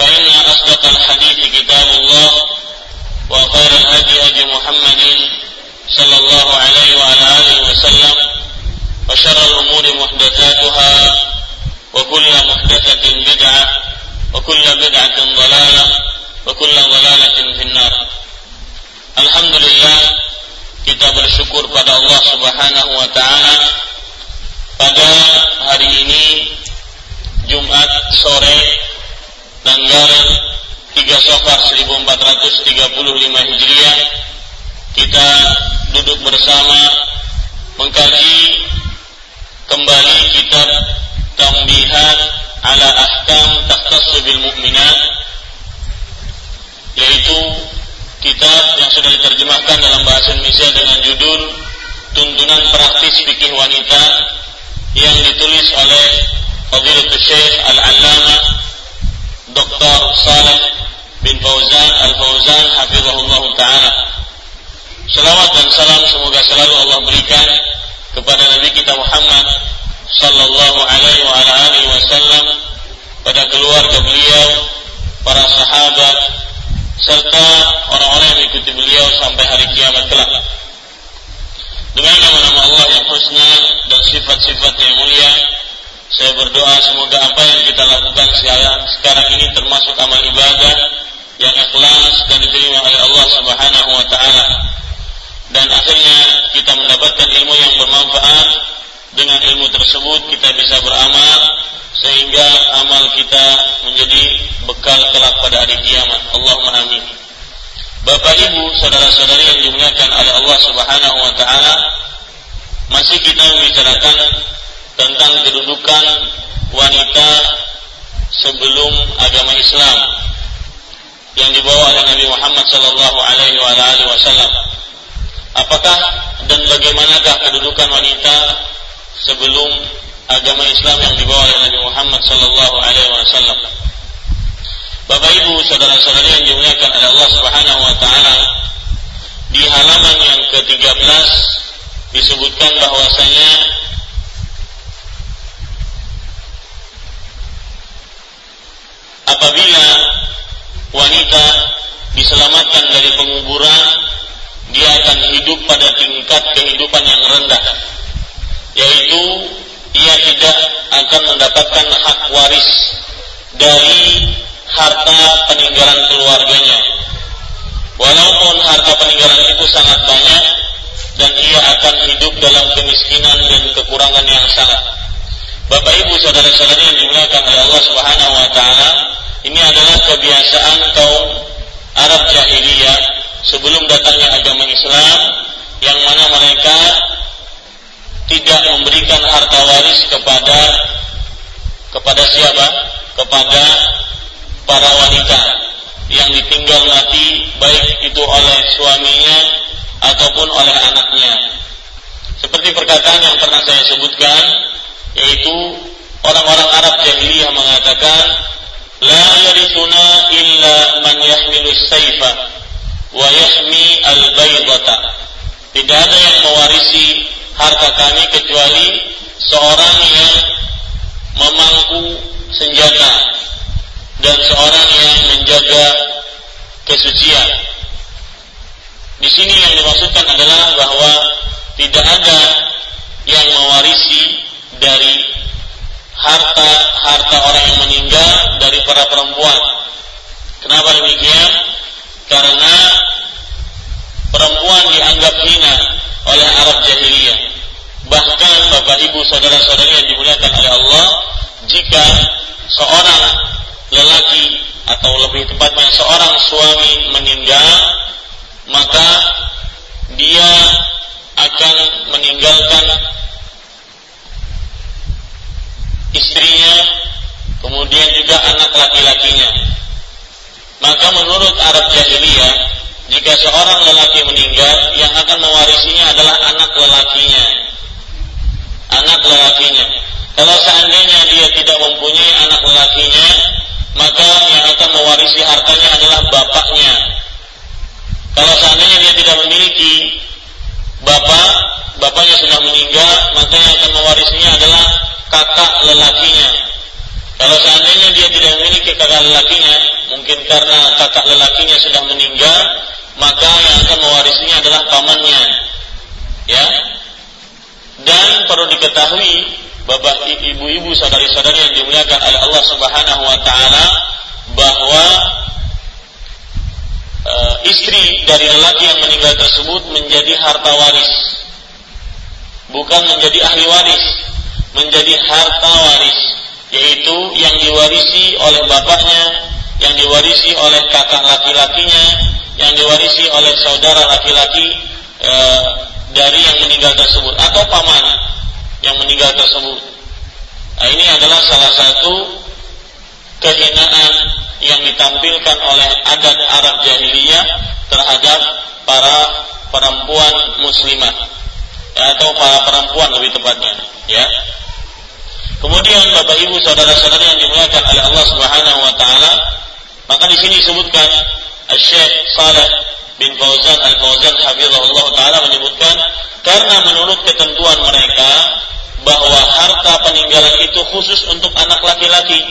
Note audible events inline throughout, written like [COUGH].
فإن أصدق الحديث كتاب الله وخير الهدي هدي محمد صلى الله عليه وعلى آله وسلم وشر الأمور محدثاتها وكل محدثة بدعة وكل بدعة ضلالة وكل ضلالة في النار Alhamdulillah kita bersyukur pada Allah Subhanahu wa taala pada hari ini Jumat sore tanggal 3 Safar 1435 Hijriah kita duduk bersama mengkaji kembali kitab Tambihat ala Ahkam Takhtassu bil Mu'minat yaitu kitab yang sudah diterjemahkan dalam bahasa Indonesia dengan judul Tuntunan Praktis Fikih Wanita yang ditulis oleh Fadilatul Syekh Al-Allamah Dr. Saleh bin Fauzan Al-Fauzan Hafizahullah Ta'ala Salawat dan salam semoga selalu Allah berikan kepada Nabi kita Muhammad Sallallahu alaihi wa alihi wasallam pada keluarga beliau, para sahabat, serta orang-orang yang mengikuti beliau sampai hari kiamat kelak. Dengan nama-nama Allah yang husna dan sifat-sifat yang mulia, saya berdoa semoga apa yang kita lakukan sekarang, ini termasuk amal ibadah yang ikhlas dan diterima oleh Allah Subhanahu wa taala. Dan akhirnya kita mendapatkan ilmu yang bermanfaat. Dengan ilmu tersebut kita bisa beramal sehingga amal kita menjadi bekal kelak pada hari kiamat. Allahumma amin. Bapak Ibu, saudara-saudari yang dimuliakan oleh Allah Subhanahu wa taala, masih kita membicarakan tentang kedudukan wanita sebelum agama Islam yang dibawa oleh Nabi Muhammad sallallahu alaihi wasallam. Apakah dan bagaimanakah kedudukan wanita sebelum agama Islam yang dibawa oleh Nabi Muhammad sallallahu alaihi wasallam. Bapak Ibu, saudara-saudari yang dimuliakan oleh Allah Subhanahu wa taala, di halaman yang ke-13 disebutkan bahwasanya apabila wanita diselamatkan dari penguburan, dia akan hidup pada tingkat kehidupan yang rendah yaitu ia tidak akan mendapatkan hak waris dari harta peninggalan keluarganya. Walaupun harta peninggalan itu sangat banyak dan ia akan hidup dalam kemiskinan dan kekurangan yang sangat. Bapak Ibu saudara-saudari yang dimuliakan oleh Allah Subhanahu wa taala, ini adalah kebiasaan kaum Arab jahiliyah sebelum datangnya agama Islam yang mana mereka tidak memberikan harta waris kepada kepada siapa? Kepada para wanita yang ditinggal mati baik itu oleh suaminya ataupun oleh anaknya. Seperti perkataan yang pernah saya sebutkan yaitu orang-orang Arab jahiliyah mengatakan yarithuna illa man yahmilu saifa wa yahmi al-baydata tidak ada yang mewarisi harta kami kecuali seorang yang memangku senjata dan seorang yang menjaga kesucian. Di sini yang dimaksudkan adalah bahwa tidak ada yang mewarisi dari harta harta orang yang meninggal dari para perempuan. Kenapa demikian? Karena perempuan dianggap hina oleh Arab jahiliyah. Bahkan Bapak Ibu saudara-saudari yang dimuliakan oleh Allah, jika seorang lelaki atau lebih tepatnya seorang suami meninggal, maka dia akan meninggalkan istrinya, kemudian juga anak laki-lakinya. Maka menurut Arab jahiliyah, jika seorang lelaki meninggal, yang akan mewarisinya adalah anak lelakinya. Anak lelakinya. Kalau seandainya dia tidak mempunyai anak lelakinya, maka yang akan mewarisi hartanya adalah bapaknya. Kalau seandainya dia tidak memiliki bapak, bapaknya sudah meninggal, maka yang akan mewarisinya adalah kakak lelakinya. Kalau seandainya dia tidak memiliki kakak lelakinya, mungkin karena kakak lelakinya sudah meninggal, maka yang akan mewarisinya adalah pamannya. Ya. Dan perlu diketahui Bapak ibu-ibu saudari-saudari yang dimuliakan oleh Allah Subhanahu wa taala bahwa e, istri dari lelaki yang meninggal tersebut menjadi harta waris. Bukan menjadi ahli waris menjadi harta waris yaitu yang diwarisi oleh bapaknya yang diwarisi oleh kakak laki-lakinya yang diwarisi oleh saudara laki-laki e, dari yang meninggal tersebut atau paman yang meninggal tersebut. Nah, ini adalah salah satu kehinaan yang ditampilkan oleh adat Arab jahiliyah terhadap para perempuan muslimah. Ya, atau para perempuan lebih tepatnya ya. Kemudian Bapak Ibu saudara-saudara yang dimuliakan oleh Allah Subhanahu wa taala, maka di sini disebutkan Syekh Saleh bin Fauzan Al-Fauzan hafizahullah taala menyebutkan karena menurut ketentuan mereka bahwa harta peninggalan itu khusus untuk anak laki-laki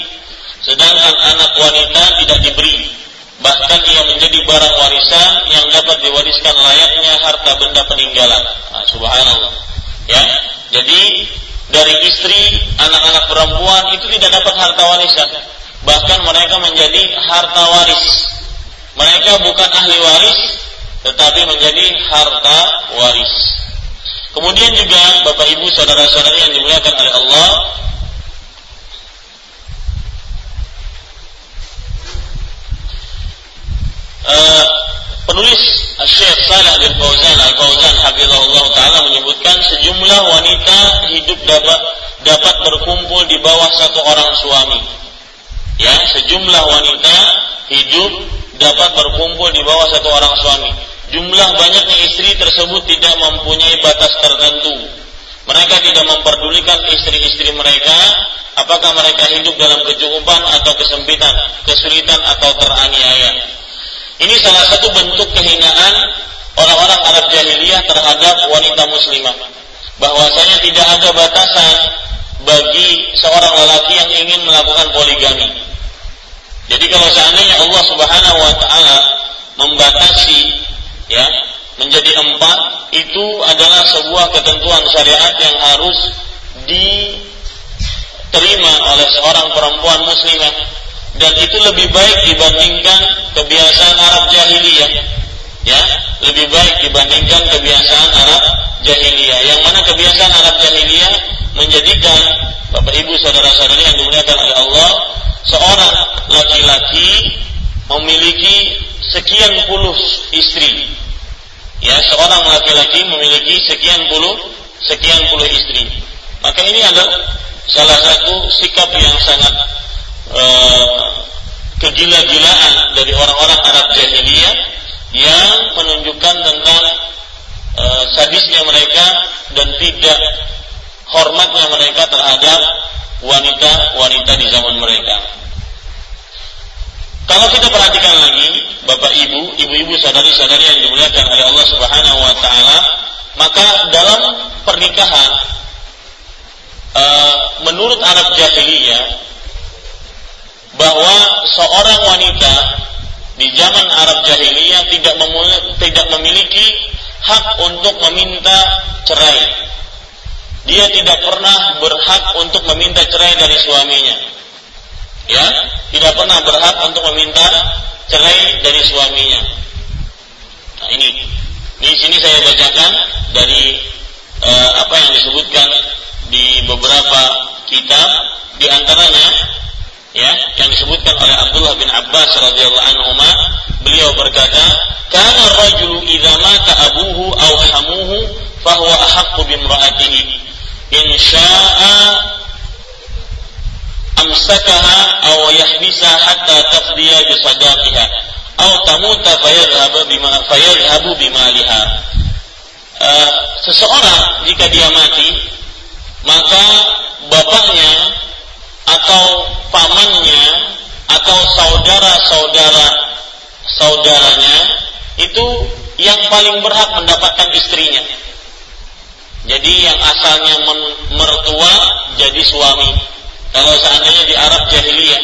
sedangkan anak wanita tidak diberi bahkan ia menjadi barang warisan yang dapat diwariskan layaknya harta benda peninggalan nah, subhanallah ya jadi dari istri, anak-anak perempuan itu tidak dapat harta warisan. Bahkan mereka menjadi harta waris. Mereka bukan ahli waris, tetapi menjadi harta waris. Kemudian juga Bapak Ibu saudara-saudari yang dimuliakan oleh Allah, uh, penulis Syekh Saleh bin Fauzan Al-Fauzan Hafizahullah Ta'ala menyebutkan sejumlah wanita hidup dapat dapat berkumpul di bawah satu orang suami. Ya, sejumlah wanita hidup dapat berkumpul di bawah satu orang suami. Jumlah banyaknya istri tersebut tidak mempunyai batas tertentu. Mereka tidak memperdulikan istri-istri mereka apakah mereka hidup dalam kecukupan atau kesempitan, kesulitan atau teraniaya. Ini salah satu bentuk kehinaan orang-orang Arab jahiliyah terhadap wanita muslimah. Bahwasanya tidak ada batasan bagi seorang lelaki yang ingin melakukan poligami. Jadi kalau seandainya Allah Subhanahu wa taala membatasi ya menjadi empat itu adalah sebuah ketentuan syariat yang harus diterima oleh seorang perempuan muslimah dan itu lebih baik dibandingkan kebiasaan Arab jahiliyah. Ya lebih baik dibandingkan kebiasaan Arab jahiliyah. Yang mana kebiasaan Arab jahiliyah menjadikan Bapak Ibu saudara-saudari yang dimuliakan oleh Allah seorang laki-laki memiliki sekian puluh istri. Ya seorang laki-laki memiliki sekian puluh sekian puluh istri. Maka ini adalah salah satu sikap yang sangat uh, kegila-gilaan dari orang-orang Arab jahiliyah yang menunjukkan tentang uh, sadisnya mereka dan tidak hormatnya mereka terhadap wanita-wanita di zaman mereka. Kalau kita perhatikan lagi, Bapak Ibu, ibu-ibu sadari-sadari yang dimuliakan oleh Allah Subhanahu wa taala, maka dalam pernikahan uh, menurut Arab jahiliyah bahwa seorang wanita di zaman Arab jahiliyah tidak tidak memiliki hak untuk meminta cerai. Dia tidak pernah berhak untuk meminta cerai dari suaminya. Ya, tidak pernah berhak untuk meminta cerai dari suaminya. Nah, ini di sini saya bacakan dari uh, apa yang disebutkan di beberapa kitab di antaranya ya yang disebutkan oleh Abdullah bin Abbas radhiyallahu anhu beliau berkata kana rajulu idza mata abuhu aw hamuhu fahuwa ahaqqu bimra'atihi in syaa'a amsakaha aw yahbisa hatta tafdiya bi sadaqiha. Aw tamuta fayadhhabu bima fayadhhabu bimaliha uh, seseorang jika dia mati maka bapaknya atau pamannya atau saudara-saudara saudaranya itu yang paling berhak mendapatkan istrinya. Jadi yang asalnya mertua jadi suami. Kalau seandainya di Arab jahiliyah,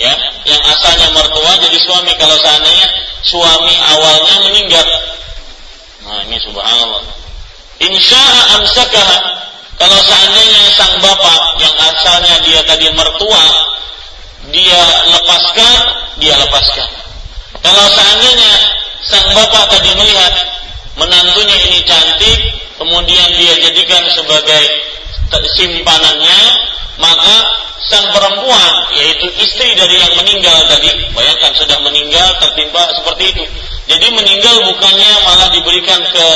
ya, yang asalnya mertua jadi suami. Kalau seandainya suami awalnya meninggal, nah ini subhanallah. Insya'a amsakaha kalau seandainya sang bapak yang asalnya dia tadi mertua, dia lepaskan, dia lepaskan. Kalau seandainya sang bapak tadi melihat menantunya ini cantik, kemudian dia jadikan sebagai simpanannya, maka sang perempuan, yaitu istri dari yang meninggal tadi, bayangkan sudah meninggal tertimpa seperti itu. Jadi meninggal bukannya malah diberikan ke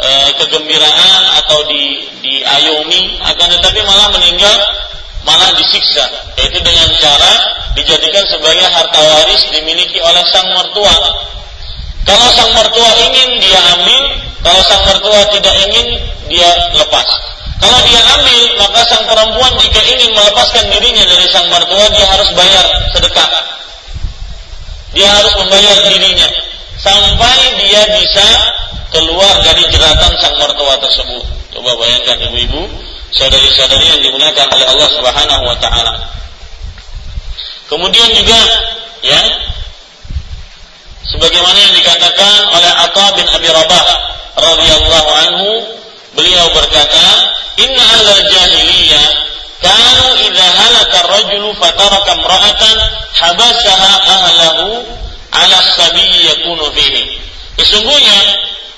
e, kegembiraan atau di diayomi akan tetapi malah meninggal malah disiksa. Yaitu dengan cara dijadikan sebagai harta waris dimiliki oleh sang mertua. Kalau sang mertua ingin dia ambil. Kalau sang mertua tidak ingin dia lepas. Kalau dia ambil maka sang perempuan jika ingin melepaskan dirinya dari sang mertua dia harus bayar sedekah. Dia harus membayar dirinya. Sampai dia bisa keluar dari jeratan sang mertua tersebut. Coba bayangkan ibu-ibu, saudari-saudari yang dimuliakan oleh Allah Subhanahu wa taala. Kemudian juga ya sebagaimana yang dikatakan oleh Atha bin Abi Rabah radhiyallahu anhu, beliau berkata, "Inna al jahiliyah kanu idza halaka ar-rajulu fataraka imra'atan habasaha ahlahu 'ala as-sabiy yakunu fihi." Sesungguhnya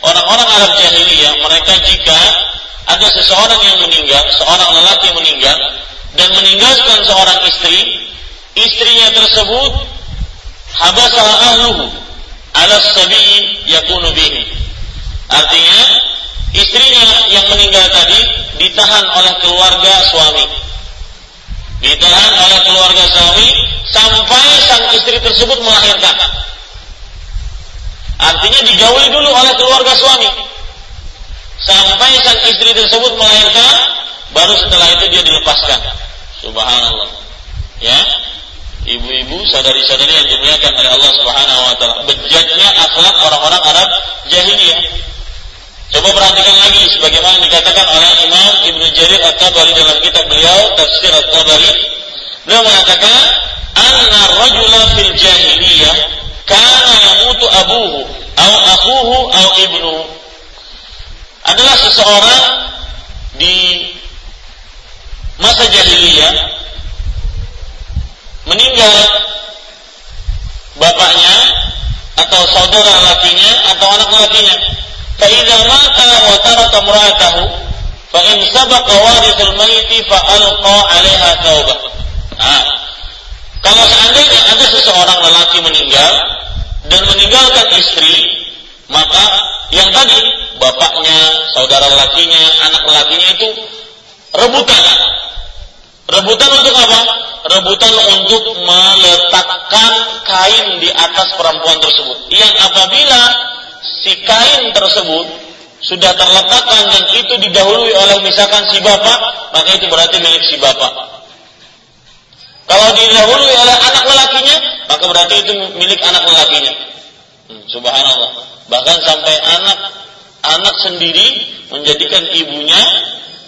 orang-orang Arab jahiliyah mereka jika ada seseorang yang meninggal, seorang lelaki meninggal dan meninggalkan seorang istri, istrinya tersebut habasah ahluhu ala sabi yakunu bihi. Artinya istrinya yang meninggal tadi ditahan oleh keluarga suami. Ditahan oleh keluarga suami sampai sang istri tersebut melahirkan. Artinya digauli dulu oleh keluarga suami. Sampai sang istri tersebut melahirkan, baru setelah itu dia dilepaskan. Subhanallah. Ya. Ibu-ibu, sadari-sadari yang dimuliakan oleh Allah Subhanahu wa taala. Bejatnya akhlak orang-orang Arab jahiliyah. Coba perhatikan lagi sebagaimana dikatakan oleh Imam Ibnu Jarir At-Tabari dalam kitab beliau Tafsir At-Tabari. Beliau mengatakan, "Anna rajula fil jahiliyah kana yamutu abuhu au akuhu au ibnu. Adalah seseorang di masa jahiliyah meninggal bapaknya atau saudara lakinya atau anak lakinya. Fa mata wa taraka imra'atahu fa in sabaqa warithul fa alqa 'alaiha kalau seandainya ada seseorang lelaki meninggal dan meninggalkan istri, maka yang tadi bapaknya, saudara lelakinya, anak lelakinya itu rebutan. Rebutan untuk apa? Rebutan untuk meletakkan kain di atas perempuan tersebut. Yang apabila si kain tersebut sudah terletakkan dan itu didahului oleh misalkan si bapak, maka itu berarti milik si bapak. Kalau didahului oleh anak lelakinya, maka berarti itu milik anak lelakinya. Hmm, subhanallah. Bahkan sampai anak anak sendiri menjadikan ibunya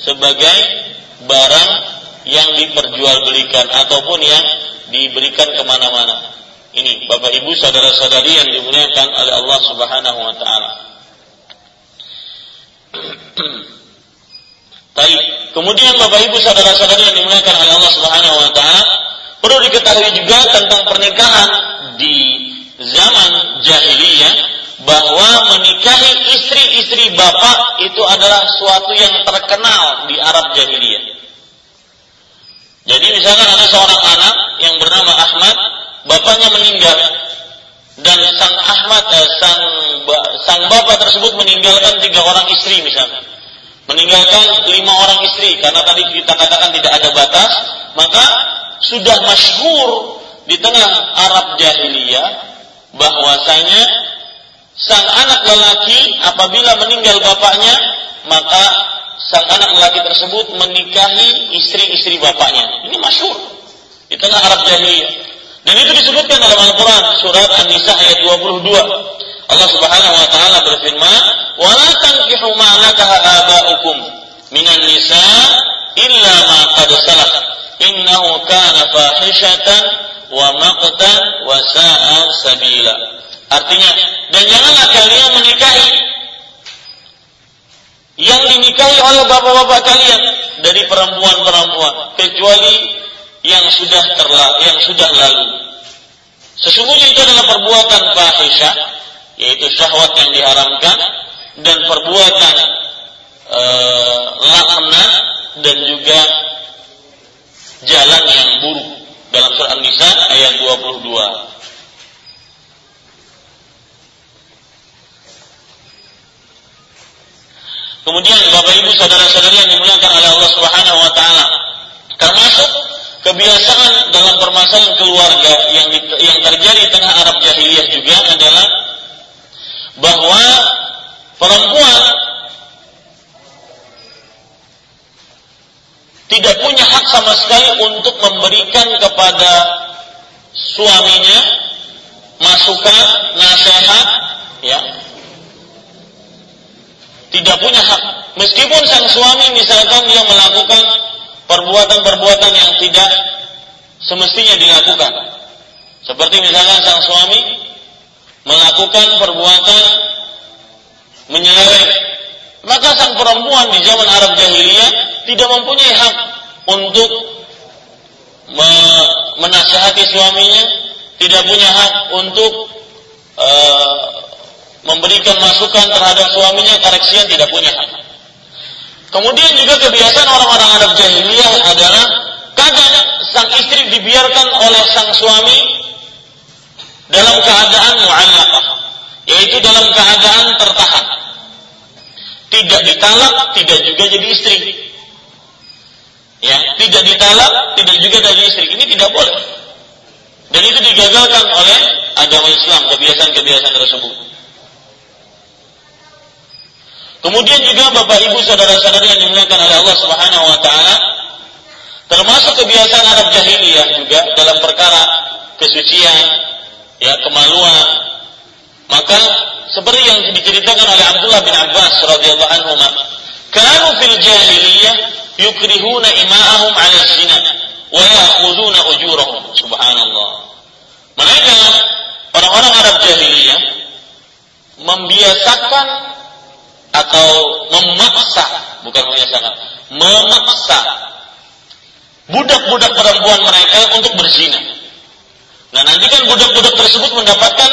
sebagai barang yang diperjualbelikan ataupun yang diberikan ke mana-mana. Ini Bapak Ibu saudara-saudari yang dimuliakan oleh Allah Subhanahu wa taala. [CLEARS THROAT] Baik. Kemudian Bapak Ibu saudara-saudari yang dimuliakan oleh Allah Subhanahu wa taala, perlu diketahui juga tentang pernikahan di zaman jahiliyah bahwa menikahi istri-istri bapak itu adalah suatu yang terkenal di Arab jahiliyah. Jadi misalkan ada seorang anak yang bernama Ahmad, bapaknya meninggal dan sang Ahmad eh, sang sang bapak tersebut meninggalkan tiga orang istri misalnya meninggalkan lima orang istri karena tadi kita katakan tidak ada batas maka sudah masyhur di tengah Arab jahiliyah bahwasanya sang anak lelaki apabila meninggal bapaknya maka sang anak lelaki tersebut menikahi istri-istri bapaknya ini masyhur di tengah Arab jahiliyah dan itu disebutkan dalam Al-Quran surat An-Nisa ayat 22. Allah Subhanahu wa taala berfirman, "Wa la tankihu ma nakaha aba'ukum minan nisa illa ma qad. Innahu kana fahishatan wa maqtan wa sa'a sabila." Artinya, dan janganlah kalian menikahi yang dinikahi oleh bapak-bapak kalian dari perempuan-perempuan kecuali yang sudah terla yang sudah lalu. Sesungguhnya itu adalah perbuatan fahisyah, yaitu syahwat yang diharamkan dan perbuatan e, laknat dan juga jalan yang buruk dalam surat An-Nisa ayat 22. Kemudian Bapak Ibu saudara-saudari yang dimuliakan oleh Allah Subhanahu wa taala, termasuk kebiasaan dalam permasalahan keluarga yang yang terjadi di tengah Arab jahiliyah juga adalah bahwa perempuan tidak punya hak sama sekali untuk memberikan kepada suaminya masukan, nasihat, ya. Tidak punya hak. Meskipun sang suami misalkan dia melakukan perbuatan-perbuatan yang tidak semestinya dilakukan. Seperti misalkan sang suami melakukan perbuatan menyeleweng, maka sang perempuan di zaman Arab jahiliyah tidak mempunyai hak untuk me menasihati suaminya, tidak punya hak untuk e, memberikan masukan terhadap suaminya, koreksian tidak punya hak. Kemudian juga kebiasaan orang-orang Arab jahiliyah adalah kadang sang istri dibiarkan oleh sang suami dalam keadaan mu'allaqah, yaitu dalam keadaan tertahan. Tidak ditalak, tidak juga jadi istri. Ya, tidak ditalak, tidak juga jadi istri. Ini tidak boleh. Dan itu digagalkan oleh agama Islam, kebiasaan-kebiasaan tersebut. Kemudian juga Bapak Ibu saudara-saudari yang dimuliakan oleh Allah Subhanahu wa taala termasuk kebiasaan Arab jahiliyah juga dalam perkara kesucian, ya kemaluan. Maka seperti yang diceritakan oleh Abdullah bin Abbas radhiyallahu anhu, kanu fil jahiliyah yukrihuna ima'ahum 'ala zina wa ya'khuduna ujurahum. Subhanallah. Mereka orang-orang Arab jahiliyah membiasakan atau memaksa, bukan menyesakan, memaksa budak-budak perempuan mereka untuk berzina. Nah, nanti kan budak-budak tersebut mendapatkan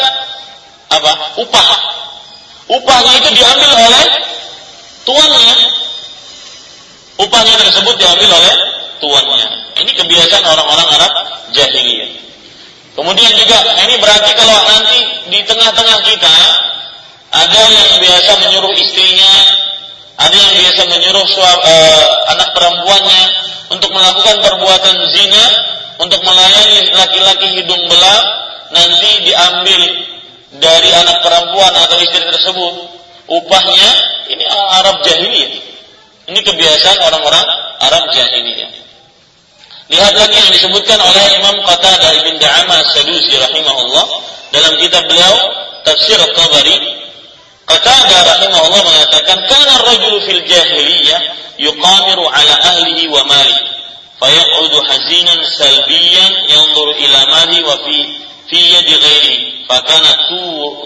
apa? Upah. Upahnya itu diambil oleh tuannya. Upahnya tersebut diambil oleh tuannya. Ini kebiasaan orang-orang Arab jahiliyah. Kemudian juga ini berarti kalau nanti di tengah-tengah kita ada yang biasa menyuruh istrinya, ada yang biasa menyuruh suami, uh, anak perempuannya untuk melakukan perbuatan zina, untuk melayani laki-laki hidung belah, nanti diambil dari anak perempuan atau istri tersebut upahnya ini Arab jahiliyah. Ini kebiasaan orang-orang Arab jahiliyah. Lihat lagi yang disebutkan oleh Imam Qatadah bin Da'amah Sadusi rahimahullah dalam kitab beliau Tafsir At-Tabari Qatada rahimahullah mengatakan kana rajulu fil jahiliyah yuqamiru ala ahlihi wa mali fayaqudu hazinan salbiyan yanzuru ila mali wa fi yadi ghairi. Fakana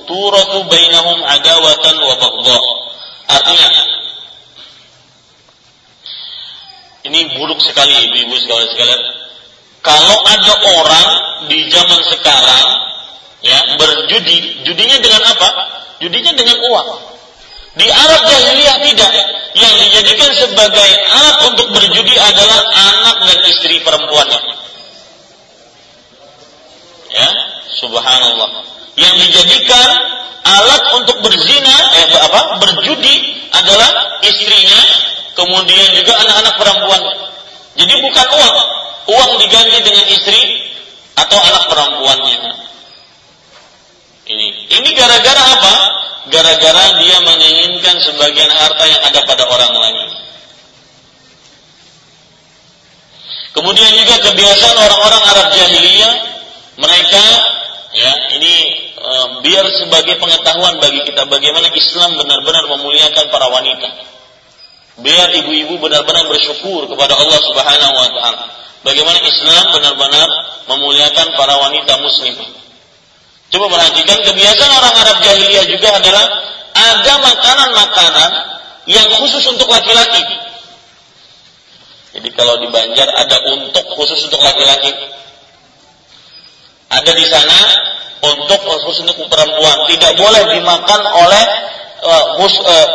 turatu bainahum adawatan wa baghdha. Artinya ini buruk sekali ibu-ibu sekalian. Kalau ada orang di zaman sekarang ya berjudi judinya dengan apa? Judinya dengan uang. Di Arab jahiliyah tidak. Yang dijadikan sebagai alat untuk berjudi adalah anak dan istri perempuannya. Ya subhanallah yang dijadikan alat untuk berzina eh apa berjudi adalah istrinya kemudian juga anak-anak perempuannya jadi bukan uang uang diganti dengan istri atau anak perempuannya. Ini ini gara-gara apa? Gara-gara dia menginginkan sebagian harta yang ada pada orang lain. Kemudian juga kebiasaan orang-orang Arab jahiliyah mereka ya ini e, biar sebagai pengetahuan bagi kita bagaimana Islam benar-benar memuliakan para wanita. Biar ibu-ibu benar-benar bersyukur kepada Allah Subhanahu wa taala bagaimana Islam benar-benar memuliakan para wanita muslim. Coba perhatikan kebiasaan orang Arab jahiliyah juga adalah ada makanan-makanan yang khusus untuk laki-laki. Jadi kalau di Banjar ada untuk khusus untuk laki-laki. Ada di sana untuk khusus untuk perempuan. Tidak boleh dimakan oleh uh, uh,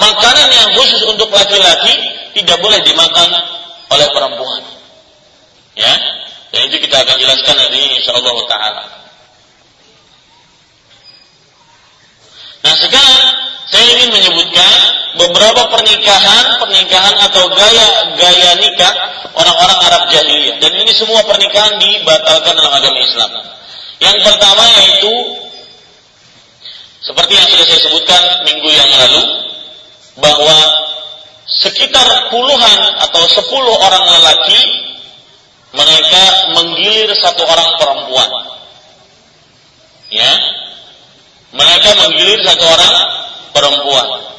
makanan yang khusus untuk laki-laki tidak boleh dimakan oleh perempuan. Ya, dan itu kita akan jelaskan nanti insyaallah taala. Nah sekarang saya ingin menyebutkan beberapa pernikahan, pernikahan atau gaya-gaya nikah orang-orang Arab jahiliyah. Dan ini semua pernikahan dibatalkan dalam agama Islam. Yang pertama yaitu seperti yang sudah saya sebutkan minggu yang lalu bahwa sekitar puluhan atau sepuluh orang lelaki mereka menggilir satu orang perempuan. Ya. Mereka menggilir satu orang perempuan.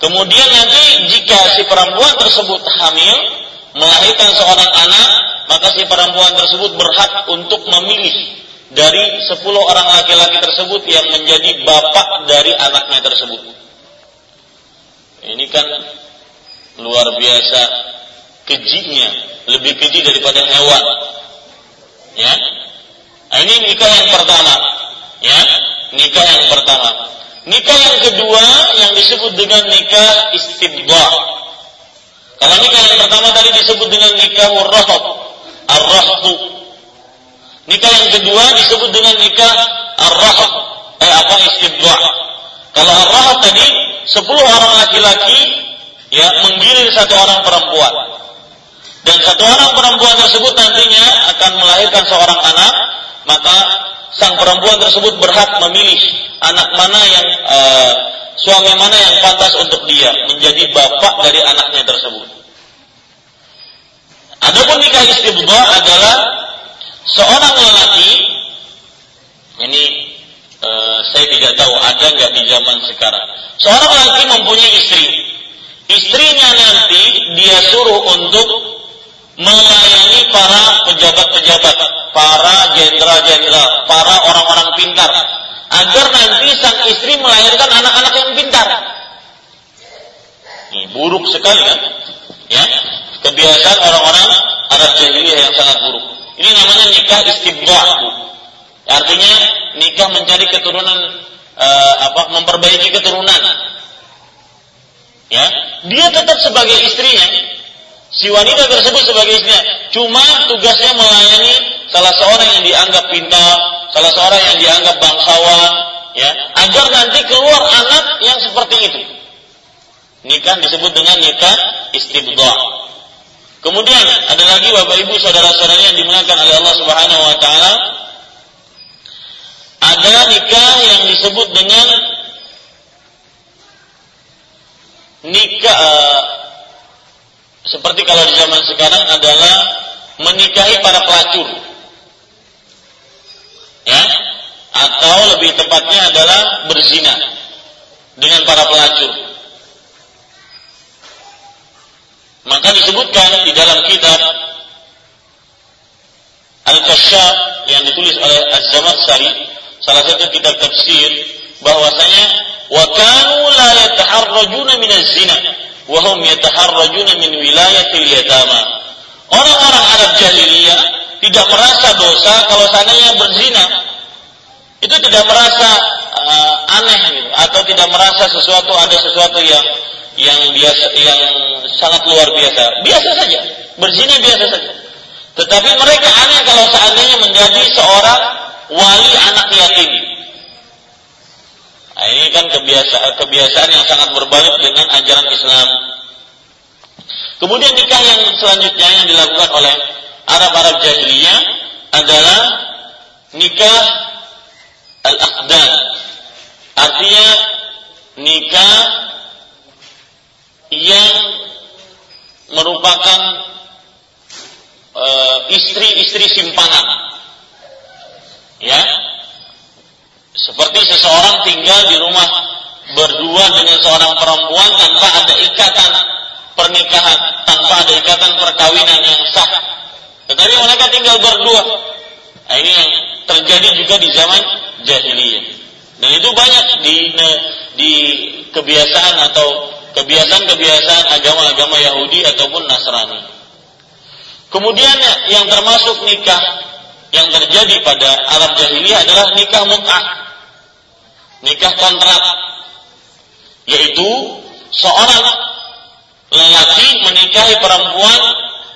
Kemudian nanti jika si perempuan tersebut hamil, melahirkan seorang anak, maka si perempuan tersebut berhak untuk memilih dari sepuluh orang laki-laki tersebut yang menjadi bapak dari anaknya tersebut. Ini kan luar biasa kejinya, lebih keji daripada hewan. Ya. Nah, ini nikah yang pertama. Ya, nikah yang pertama. Nikah yang kedua yang disebut dengan nikah istibda. Kalau nikah yang pertama tadi disebut dengan nikah rahab, ar-rahbu. Nikah yang kedua disebut dengan nikah ar-rahab, eh apa istibda. Kalau ar-rahab tadi 10 orang laki-laki ya menggilir satu orang perempuan dan satu orang perempuan tersebut nantinya akan melahirkan seorang anak, maka sang perempuan tersebut berhak memilih anak mana yang e, suami mana yang pantas untuk dia menjadi bapak dari anaknya tersebut. Adapun nikah istibda adalah seorang lelaki ini e, saya tidak tahu ada nggak di zaman sekarang. Seorang lelaki mempunyai istri, istrinya nanti dia suruh untuk melayani para pejabat-pejabat, para jenderal-jenderal, para orang-orang pintar, agar nanti sang istri melahirkan anak-anak yang pintar. Ini buruk sekali kan? Ya, kebiasaan orang-orang Arab jahiliyah yang sangat buruk. Ini namanya nikah istibdah. Artinya nikah mencari keturunan uh, apa memperbaiki keturunan. Ya, dia tetap sebagai istrinya, Si wanita tersebut sebagai istrinya cuma tugasnya melayani salah seorang yang dianggap pintar, salah seorang yang dianggap bangsawan, ya, agar nanti keluar anak yang seperti itu. Nikah disebut dengan nikah istibdah. Kemudian ada lagi Bapak Ibu saudara-saudara yang dimuliakan oleh Allah Subhanahu wa taala ada nikah yang disebut dengan nikah seperti kalau di zaman sekarang adalah menikahi para pelacur. Ya. Atau lebih tepatnya adalah berzina. dengan para pelacur. Maka disebutkan di dalam kitab Al-Kashaf yang ditulis oleh Az-Zamakhsyari, salah satu kitab tafsir, bahwasanya wa kanu la yataharrajuna min az-zina wa hum yataharrajuna min wilayatil yatama. Orang-orang Arab jahiliyah tidak merasa dosa kalau seandainya berzina. Itu tidak merasa uh, aneh gitu atau tidak merasa sesuatu ada sesuatu yang yang biasa yang sangat luar biasa. Biasa saja. Berzina biasa saja. Tetapi mereka aneh kalau seandainya menjadi seorang wali anak yatim. Nah, ini kan kebiasaan kebiasaan yang sangat berbalik dengan ajaran Islam. Kemudian nikah yang selanjutnya yang dilakukan oleh Arab-Arab jahiliyah adalah nikah al-aqdan. Artinya nikah yang merupakan eh, istri-istri uh, simpanan. Ya. Seperti seseorang tinggal di rumah berdua dengan seorang perempuan tanpa ada ikatan pernikahan, tanpa ada ikatan perkawinan yang sah. Tetapi mereka tinggal berdua. Nah, ini yang terjadi juga di zaman jahiliyah. Dan itu banyak di di kebiasaan atau kebiasaan-kebiasaan agama-agama Yahudi ataupun Nasrani. Kemudian yang termasuk nikah yang terjadi pada Arab jahiliyah adalah nikah mut'ah. Nikah kontrak. Yaitu seorang lelaki menikahi perempuan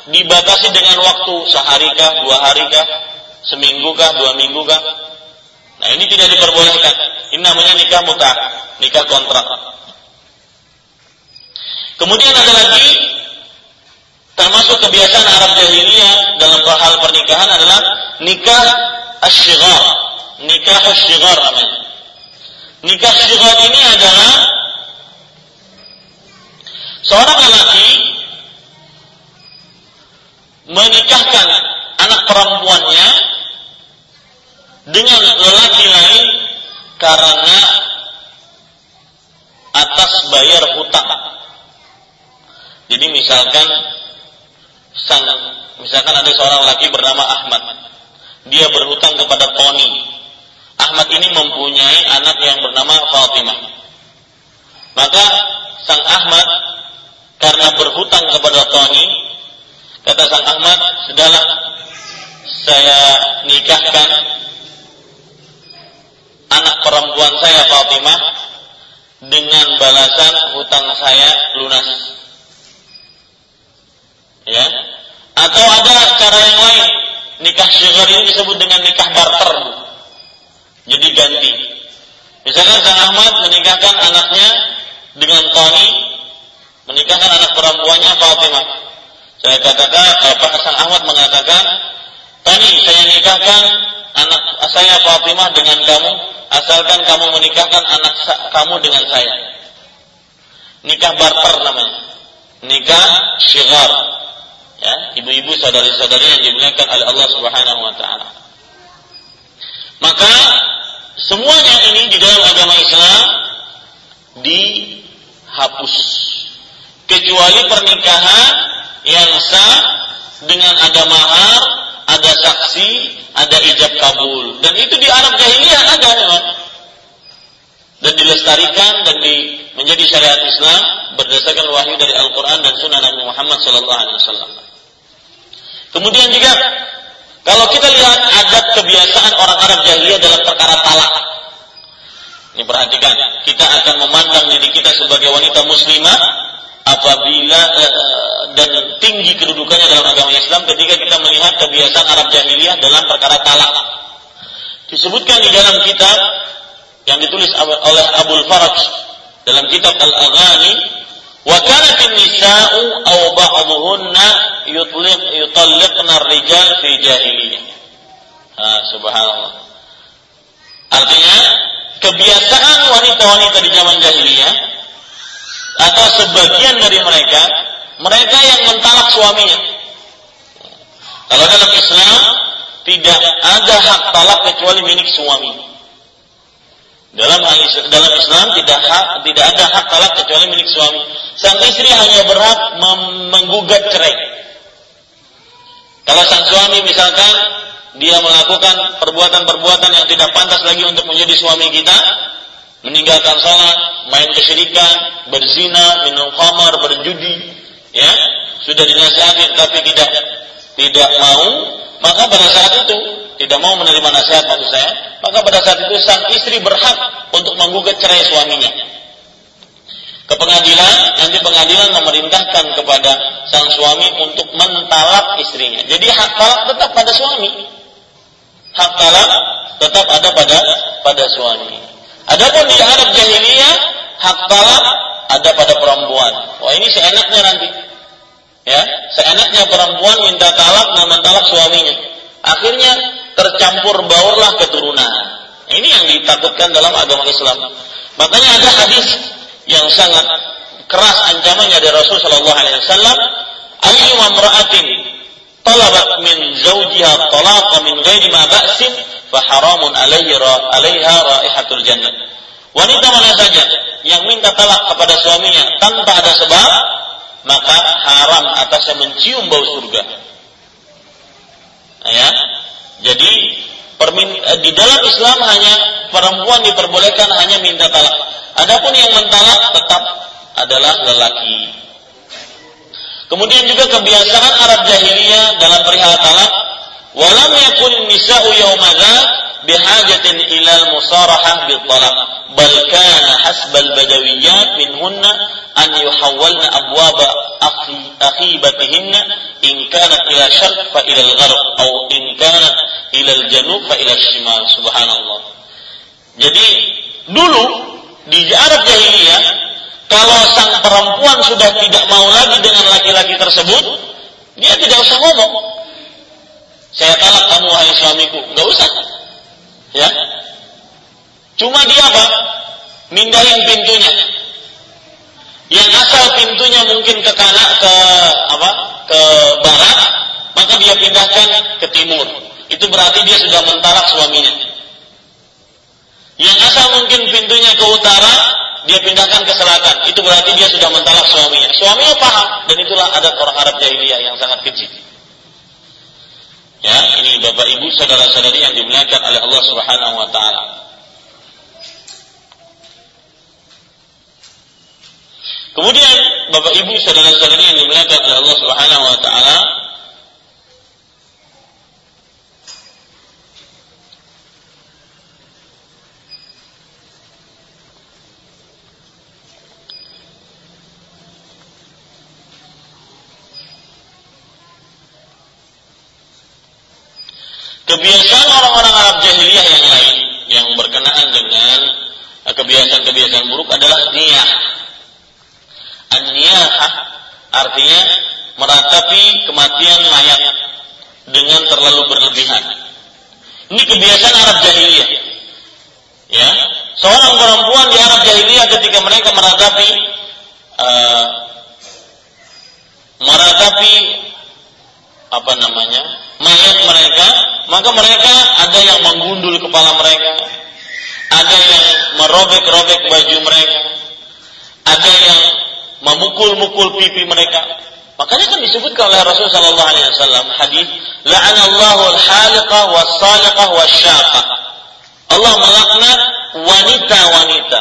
dibatasi dengan waktu sehari kah, dua hari kah, seminggu kah, dua minggu kah. Nah ini tidak diperbolehkan. Ini namanya nikah muta, nikah kontrak. Kemudian ada lagi termasuk kebiasaan Arab jahiliyah dalam hal pernikahan adalah nikah asyigar. Nikah asyigar namanya. Nikah asyigar ini adalah seorang lelaki menikahkan anak perempuannya dengan lelaki lain karena atas bayar hutang. Jadi misalkan sang misalkan ada seorang laki bernama Ahmad. Dia berhutang kepada Tony. Ahmad ini mempunyai anak yang bernama Fatimah. Maka sang Ahmad karena berhutang kepada Tony, kata sang Ahmad, sudahlah saya nikahkan anak perempuan saya Fatimah dengan balasan hutang saya lunas. Ya. Atau ada cara yang lain. Nikah syigar ini disebut dengan nikah barter. Jadi ganti. Misalkan Sang Ahmad menikahkan anaknya dengan Tony, menikahkan anak perempuannya Fatimah. Saya katakan, eh, Pak Sang Ahmad mengatakan, Tony, saya nikahkan anak saya Fatimah dengan kamu, asalkan kamu menikahkan anak kamu dengan saya. Nikah barter namanya. Nikah syigar. Ya, ibu-ibu saudari-saudari yang dimuliakan oleh Allah Subhanahu wa taala. Maka semuanya ini di dalam agama Islam dihapus kecuali pernikahan yang sah dengan ada mahar, ada saksi, ada ijab kabul. Dan itu di Arab jahiliyah ada memang. Dan dilestarikan dan di, menjadi syariat Islam berdasarkan wahyu dari Al-Quran dan Sunnah Nabi Muhammad Sallallahu Alaihi Wasallam. Kemudian juga kalau kita lihat adat kebiasaan orang Arab jahiliyah dalam perkara talak. Ini perhatikan, kita akan memandang diri kita sebagai wanita muslimah apabila uh, dan tinggi kedudukannya dalam agama Islam ketika kita melihat kebiasaan Arab jahiliyah dalam perkara talak. Disebutkan di dalam kitab yang ditulis oleh Abdul Faraj dalam kitab Al-Aghani wa kanat nisa'u aw ba'dhunna yutliq yutalliqna ar-rijal fi jahiliyah. Ah, subhanallah. Artinya kebiasaan wanita-wanita di zaman jahiliyah atau sebagian dari mereka mereka yang mentalak suaminya. Kalau dalam Islam tidak ada hak talak kecuali milik suami. Dalam dalam Islam tidak hak, tidak ada hak talak kecuali milik suami. Sang istri hanya berhak menggugat cerai. Kalau sang suami misalkan dia melakukan perbuatan-perbuatan yang tidak pantas lagi untuk menjadi suami kita, meninggalkan sholat, main kesyirikan, berzina, minum khamar, berjudi, ya sudah dinasihati tapi tidak tidak mau, maka pada saat itu tidak mau menerima nasihat maksud saya, maka pada saat itu sang istri berhak untuk menggugat cerai suaminya. Ke pengadilan, nanti pengadilan memerintahkan kepada sang suami untuk mentalak istrinya. Jadi hak talak tetap pada suami. Hak talak tetap ada pada pada suami. Adapun di Arab jahiliyah, hak talak ada pada perempuan. Wah ini seenaknya nanti. Ya, seenaknya perempuan minta talak dan mentalak suaminya. Akhirnya tercampur baurlah keturunan. Ini yang ditakutkan dalam agama Islam. Makanya ada hadis yang sangat keras ancamannya dari Rasul Shallallahu Alaihi Wasallam. Ayyu mamra'atin talabat min zawjiha talaqa min ghairi ma ba'sin fa haramun alaiha raihatul jannah. Wanita mana saja yang minta talak kepada suaminya tanpa ada sebab, maka haram atasnya mencium bau surga. Ya. Jadi di dalam Islam hanya perempuan diperbolehkan hanya minta talak. Adapun yang mentalak tetap adalah lelaki. Kemudian juga kebiasaan Arab jahiliyah dalam perihal talak, walam yakun nisa'u yawmadza bihajatin ilal musarahah bil talak, bal kana hasbal badawiyat minhunna an yuhawwalna abwaba akhibatihinna in kanat ila syarq fa ila al-gharb atau in kanat ila al-janub fa ila shimal. Subhanallah. Jadi dulu di Arab jahiliyah kalau sang perempuan sudah tidak mau lagi dengan laki-laki tersebut dia tidak usah ngomong. Saya talak kamu wahai suamiku. Nggak usah. Ya. Cuma dia apa? Mindahin pintunya. Yang asal pintunya mungkin ke kanan ke apa? Ke barat maka dia pindahkan ke timur itu berarti dia sudah mentalak suaminya. Yang asal mungkin pintunya ke utara dia pindahkan ke selatan. Itu berarti dia sudah mentalak suaminya. Suaminya paham dan itulah adat orang Arab jahiliyah yang sangat kecil. Ya ini bapak ibu saudara-saudari yang dimuliakan oleh Allah Subhanahu wa taala. Kemudian Bapak Ibu saudara-saudari yang dimuliakan oleh Allah Subhanahu wa taala Kebiasaan orang-orang Arab jahiliyah yang lain yang berkenaan dengan kebiasaan-kebiasaan buruk adalah niyah An-niyahah artinya meratapi kematian mayat dengan terlalu berlebihan. Ini kebiasaan Arab jahiliyah. Ya, seorang perempuan di Arab jahiliyah ketika mereka meratapi uh, meratapi apa namanya mayat mereka, maka mereka ada yang menggundul kepala mereka, ada yang merobek-robek baju mereka, ada yang memukul-mukul pipi mereka. Makanya kan disebutkan oleh Rasulullah sallallahu alaihi wasallam hadis la'anallahu al-haliqah was-saliqah wasyaqah. Allah melaknat wanita-wanita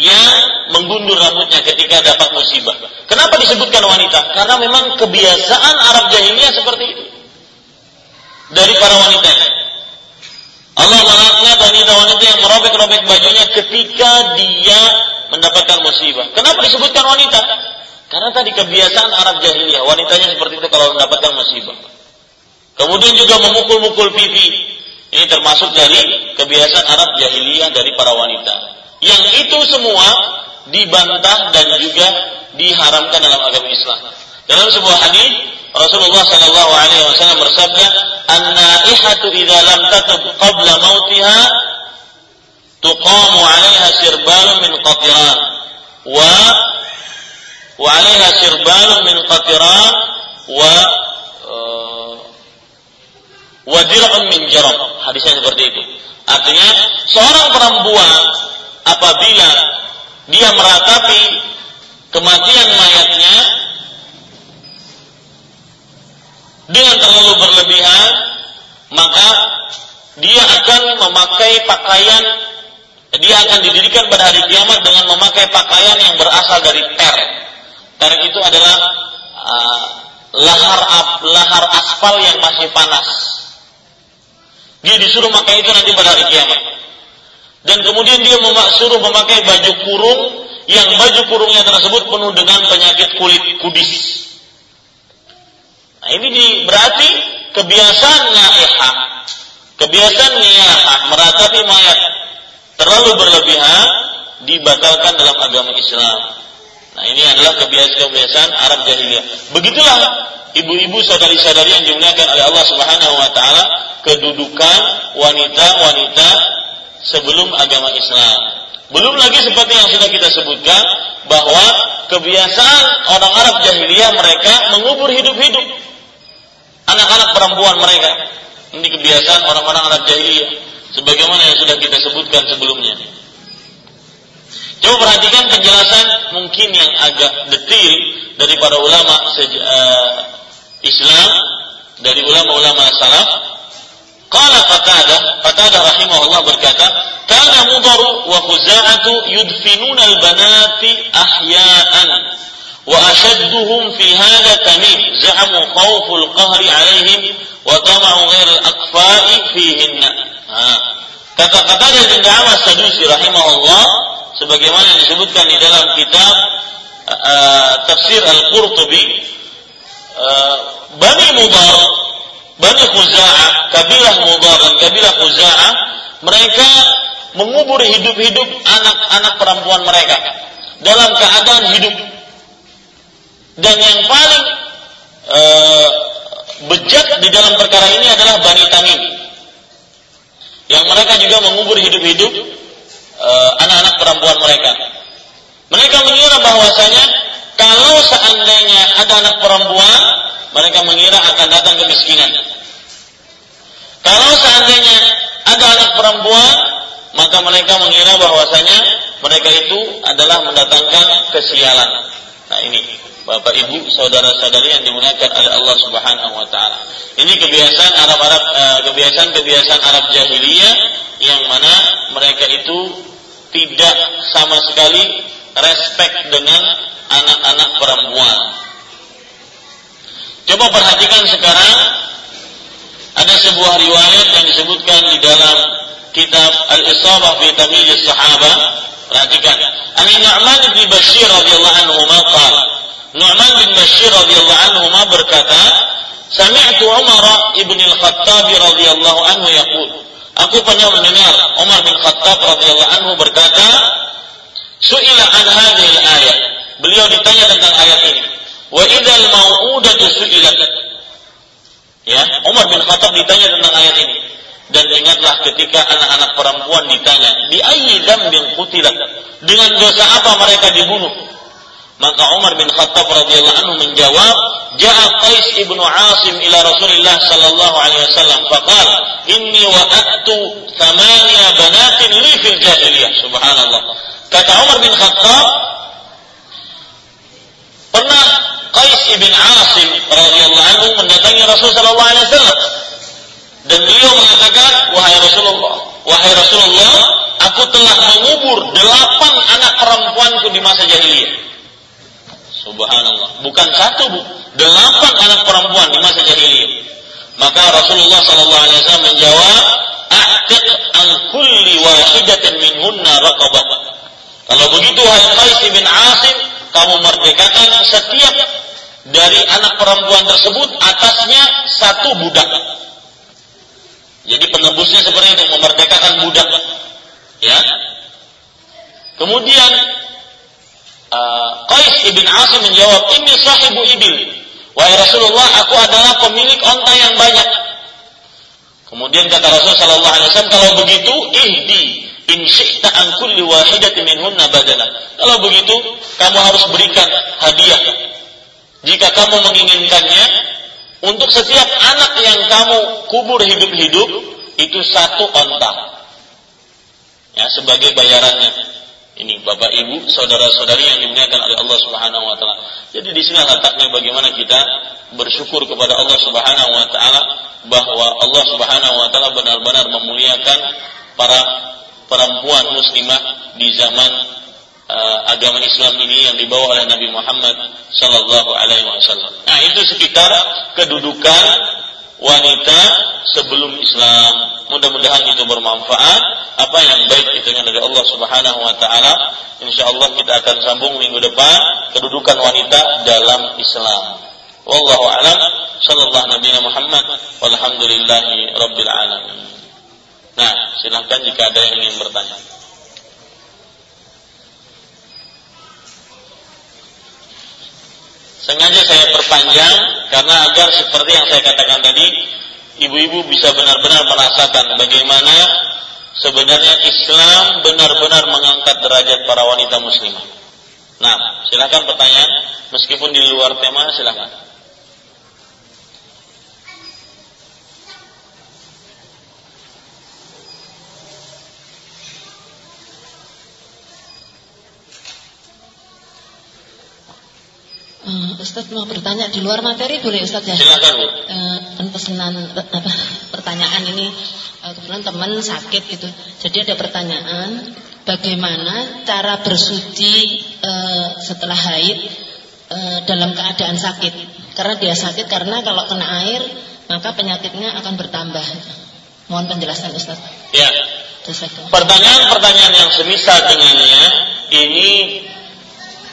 yang menggundur rambutnya ketika dapat musibah. Kenapa disebutkan wanita? Karena memang kebiasaan Arab jahiliyah seperti itu. Dari para wanita. Allah melaknat wanita-wanita yang merobek-robek bajunya ketika dia mendapatkan musibah. Kenapa disebutkan wanita? Karena tadi kebiasaan Arab jahiliyah, wanitanya seperti itu kalau mendapatkan musibah. Kemudian juga memukul-mukul pipi. Ini termasuk dari kebiasaan Arab jahiliyah dari para wanita. Yang itu semua dibantah dan juga diharamkan dalam agama Islam. Dalam sebuah hadis Rasulullah Shallallahu Alaihi Wasallam bersabda, "An-naihatu idza lam tatub qabla mautiha tuqamu 'alaiha sirbalun min qatiran wa wa 'alaiha sirbalun min qatiran wa uh, wa dir'un min jaram. Hadisnya seperti itu. Artinya seorang perempuan apabila dia meratapi kematian mayatnya dengan terlalu berlebihan, maka dia akan memakai pakaian dia akan didirikan pada hari kiamat dengan memakai pakaian yang berasal dari ter. Ter itu adalah uh, lahar lahar aspal yang masih panas. Dia disuruh memakai itu nanti pada hari kiamat. Dan kemudian dia suruh memakai baju kurung yang baju kurungnya tersebut penuh dengan penyakit kulit kudis. Nah, ini di, berarti kebiasaan naihah, kebiasaan niyahah meratapi mayat terlalu berlebihan dibatalkan dalam agama Islam. Nah ini adalah kebiasaan-kebiasaan Arab jahiliyah. Begitulah ibu-ibu saudari-saudari yang dimuliakan oleh Allah Subhanahu wa taala kedudukan wanita-wanita sebelum agama Islam. Belum lagi seperti yang sudah kita sebutkan bahwa kebiasaan orang Arab jahiliyah mereka mengubur hidup-hidup anak-anak perempuan mereka. Ini kebiasaan orang-orang Arab jahiliyah sebagaimana yang sudah kita sebutkan sebelumnya. Coba perhatikan penjelasan mungkin yang agak detil dari para ulama uh, Islam, dari ulama-ulama salaf. Qala Qatadah, Qatadah rahimahullah berkata, "Kana Mudhar wa Khuza'atu yudfinuna al-banati ahya'an." وأشدهم في هذا تميم زعموا خوف القهر عليهم وطمعوا غير الأكفاء فيهن Kata-kata dari Da'amah Sadusi rahimahullah sebagaimana yang disebutkan di dalam kitab uh, tafsir Al-Qurtubi uh, Bani Mudar Bani Khuza'ah kabilah Mudar dan kabilah Khuza'ah mereka mengubur hidup-hidup anak-anak perempuan mereka dalam keadaan hidup dan yang paling uh, bejat di dalam perkara ini adalah Bani Tamim yang mereka juga mengubur hidup-hidup uh, anak-anak perempuan mereka. Mereka mengira bahwasanya kalau seandainya ada anak perempuan, mereka mengira akan datang kemiskinan. Kalau seandainya ada anak perempuan, maka mereka mengira bahwasanya mereka itu adalah mendatangkan kesialan. Nah ini Bapak Ibu, saudara-saudari yang dimuliakan oleh Allah Subhanahu wa taala. Ini kebiasaan Arab-Arab eh, kebiasaan-kebiasaan Arab jahiliyah yang mana mereka itu tidak sama sekali respect dengan anak-anak perempuan. Coba perhatikan sekarang ada sebuah riwayat yang disebutkan di dalam kitab Al-Isabah fi Tamyiz Sahabah. Perhatikan. An Nu'man bin Bashir radhiyallahu anhu qala Nu'man bin Bashir radhiyallahu anhu berkata, Sami'tu Umar ibn al-Khattab radhiyallahu anhu yaqul. Aku pernah mendengar Umar bin Khattab radhiyallahu anhu berkata, Su'ila an hadhihi ayat. Beliau ditanya tentang ayat ini. Wa idzal mau'udatu su'ilat. Ya, Umar bin Khattab ditanya tentang ayat ini. Dan ingatlah ketika anak-anak perempuan ditanya, "Bi ayyi dzambin qutilat?" Dengan dosa apa mereka dibunuh? Maka Umar bin Khattab radhiyallahu anhu menjawab, "Ja'a Qais ibnu Asim ila Rasulillah sallallahu alaihi wasallam faqala, "Inni wa'adtu thamaniya banatin li fil jahiliyah." Subhanallah. Kata Umar bin Khattab, pernah Qais ibn Asim radhiyallahu anhu mendatangi Rasul sallallahu alaihi wasallam dan beliau mengatakan, "Wahai Rasulullah, wahai Rasulullah, aku telah mengubur delapan anak perempuanku di masa jahiliyah." Subhanallah. Bukan satu, bu. Delapan anak perempuan di masa jahiliyah. Maka Rasulullah sallallahu alaihi wasallam menjawab, "A'tiq an kulli wahidatin minhunna raqabah." Kalau begitu hai Qais bin Asim, kamu merdekakan setiap dari anak perempuan tersebut atasnya satu budak. Jadi penebusnya seperti itu memerdekakan budak. Ya. Kemudian uh, Qais ibn Asim menjawab, ini sahibu ibil." Wahai Rasulullah, aku adalah pemilik onta yang banyak. Kemudian kata Rasul sallallahu alaihi wasallam, "Kalau begitu, ihdi in syi'ta an kulli wahidatin minhunna badala." Kalau begitu, kamu harus berikan hadiah. Jika kamu menginginkannya, untuk setiap anak yang kamu kubur hidup-hidup, itu satu onta. Ya, sebagai bayarannya. Ini Bapak Ibu, saudara-saudari yang dimuliakan oleh Allah Subhanahu wa taala. Jadi di sini letaknya bagaimana kita bersyukur kepada Allah Subhanahu wa taala bahwa Allah Subhanahu wa taala benar-benar memuliakan para perempuan muslimah di zaman uh, agama Islam ini yang dibawa oleh Nabi Muhammad sallallahu alaihi wasallam. Nah, itu sekitar kedudukan wanita sebelum Islam. Mudah-mudahan itu bermanfaat. Apa yang baik itu dari Allah Subhanahu wa taala. Insyaallah kita akan sambung minggu depan kedudukan wanita dalam Islam. Wallahu a'lam. Sallallahu Nabi Muhammad walhamdulillahi rabbil alamin. Nah, silahkan jika ada yang ingin bertanya. Sengaja saya perpanjang karena agar seperti yang saya katakan tadi, ibu-ibu bisa benar-benar merasakan bagaimana sebenarnya Islam benar-benar mengangkat derajat para wanita muslimah. Nah, silakan pertanyaan, meskipun di luar tema, silakan. Uh, Ustadz mau bertanya di luar materi boleh Ustadz ya? Silakan. Uh, pesanan apa pertanyaan ini uh, kebetulan teman sakit gitu. Jadi ada pertanyaan bagaimana cara bersuci uh, setelah haid uh, dalam keadaan sakit? Karena dia sakit karena kalau kena air maka penyakitnya akan bertambah. Mohon penjelasan Ustadz. Ya. Pertanyaan-pertanyaan yang semisal dengannya ini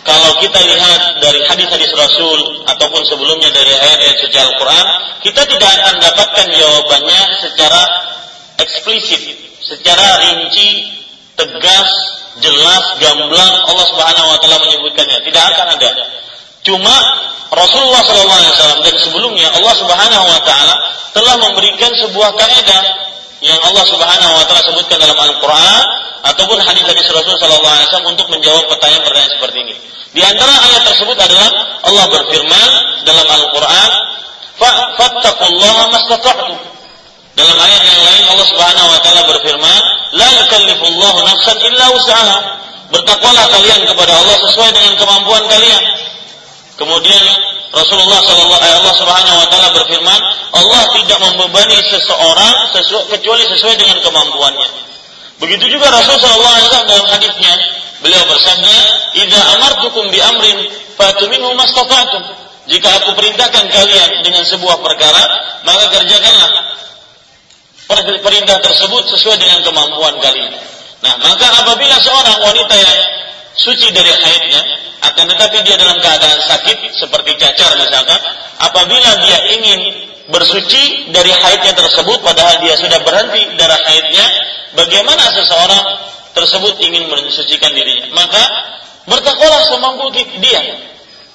kalau kita lihat dari hadis-hadis Rasul ataupun sebelumnya dari ayat-ayat suci Al-Quran, kita tidak akan dapatkan jawabannya secara eksplisit, secara rinci, tegas, jelas, gamblang Allah Subhanahu wa taala menyebutkannya. Tidak akan ada. Cuma Rasulullah SAW dan sebelumnya Allah Subhanahu wa taala telah memberikan sebuah kaidah yang Allah Subhanahu wa taala sebutkan dalam Al-Qur'an ataupun hadis-hadis Rasul sallallahu untuk menjawab pertanyaan-pertanyaan seperti ini. Di antara ayat tersebut adalah Allah berfirman dalam Al-Qur'an, "Fattaqullaha mastata'tum." Dalam ayat yang lain Allah Subhanahu wa taala berfirman, "La yukallifullahu nafsan illa wus'aha." Bertakwalah kalian kepada Allah sesuai dengan kemampuan kalian. Kemudian Rasulullah sallallahu alaihi Allah Subhanahu wa taala berfirman, Allah tidak membebani seseorang sesuai, kecuali sesuai dengan kemampuannya. Begitu juga Rasul sallallahu alaihi wasallam dalam hadisnya, Beliau bersabda, "Idza amartukum bi amrin fatu minhu mastata'tum." Jika aku perintahkan kalian dengan sebuah perkara, maka kerjakanlah perintah tersebut sesuai dengan kemampuan kalian. Nah, maka apabila seorang wanita yang suci dari haidnya, akan tetapi dia dalam keadaan sakit seperti cacar misalkan, apabila dia ingin bersuci dari haidnya tersebut padahal dia sudah berhenti darah haidnya, bagaimana seseorang tersebut ingin mensucikan dirinya. Maka bertakwalah semampu dia.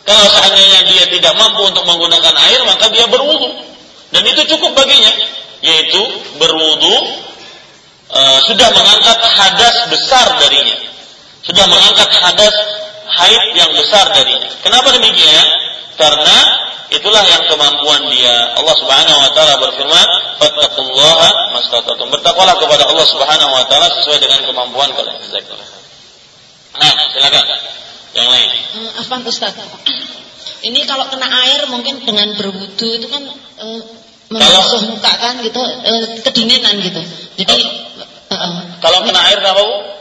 Kalau seandainya dia tidak mampu untuk menggunakan air, maka dia berwudu. Dan itu cukup baginya, yaitu berwudu e, sudah mengangkat hadas besar darinya. Sudah mengangkat hadas haid yang besar darinya. Kenapa demikian? Karena itulah yang kemampuan dia. Allah Subhanahu wa taala berfirman, "Fattaqullaha mastata'tum." Bertakwalah kepada Allah Subhanahu wa taala sesuai dengan kemampuan kalian. Nah, silakan. Yang lain. Uh, apa Ustaz? Ini kalau kena air mungkin dengan berwudu itu kan uh, membasuh muka kan gitu, uh, kedinginan gitu. Jadi uh, uh, kalau kena air apa Bu?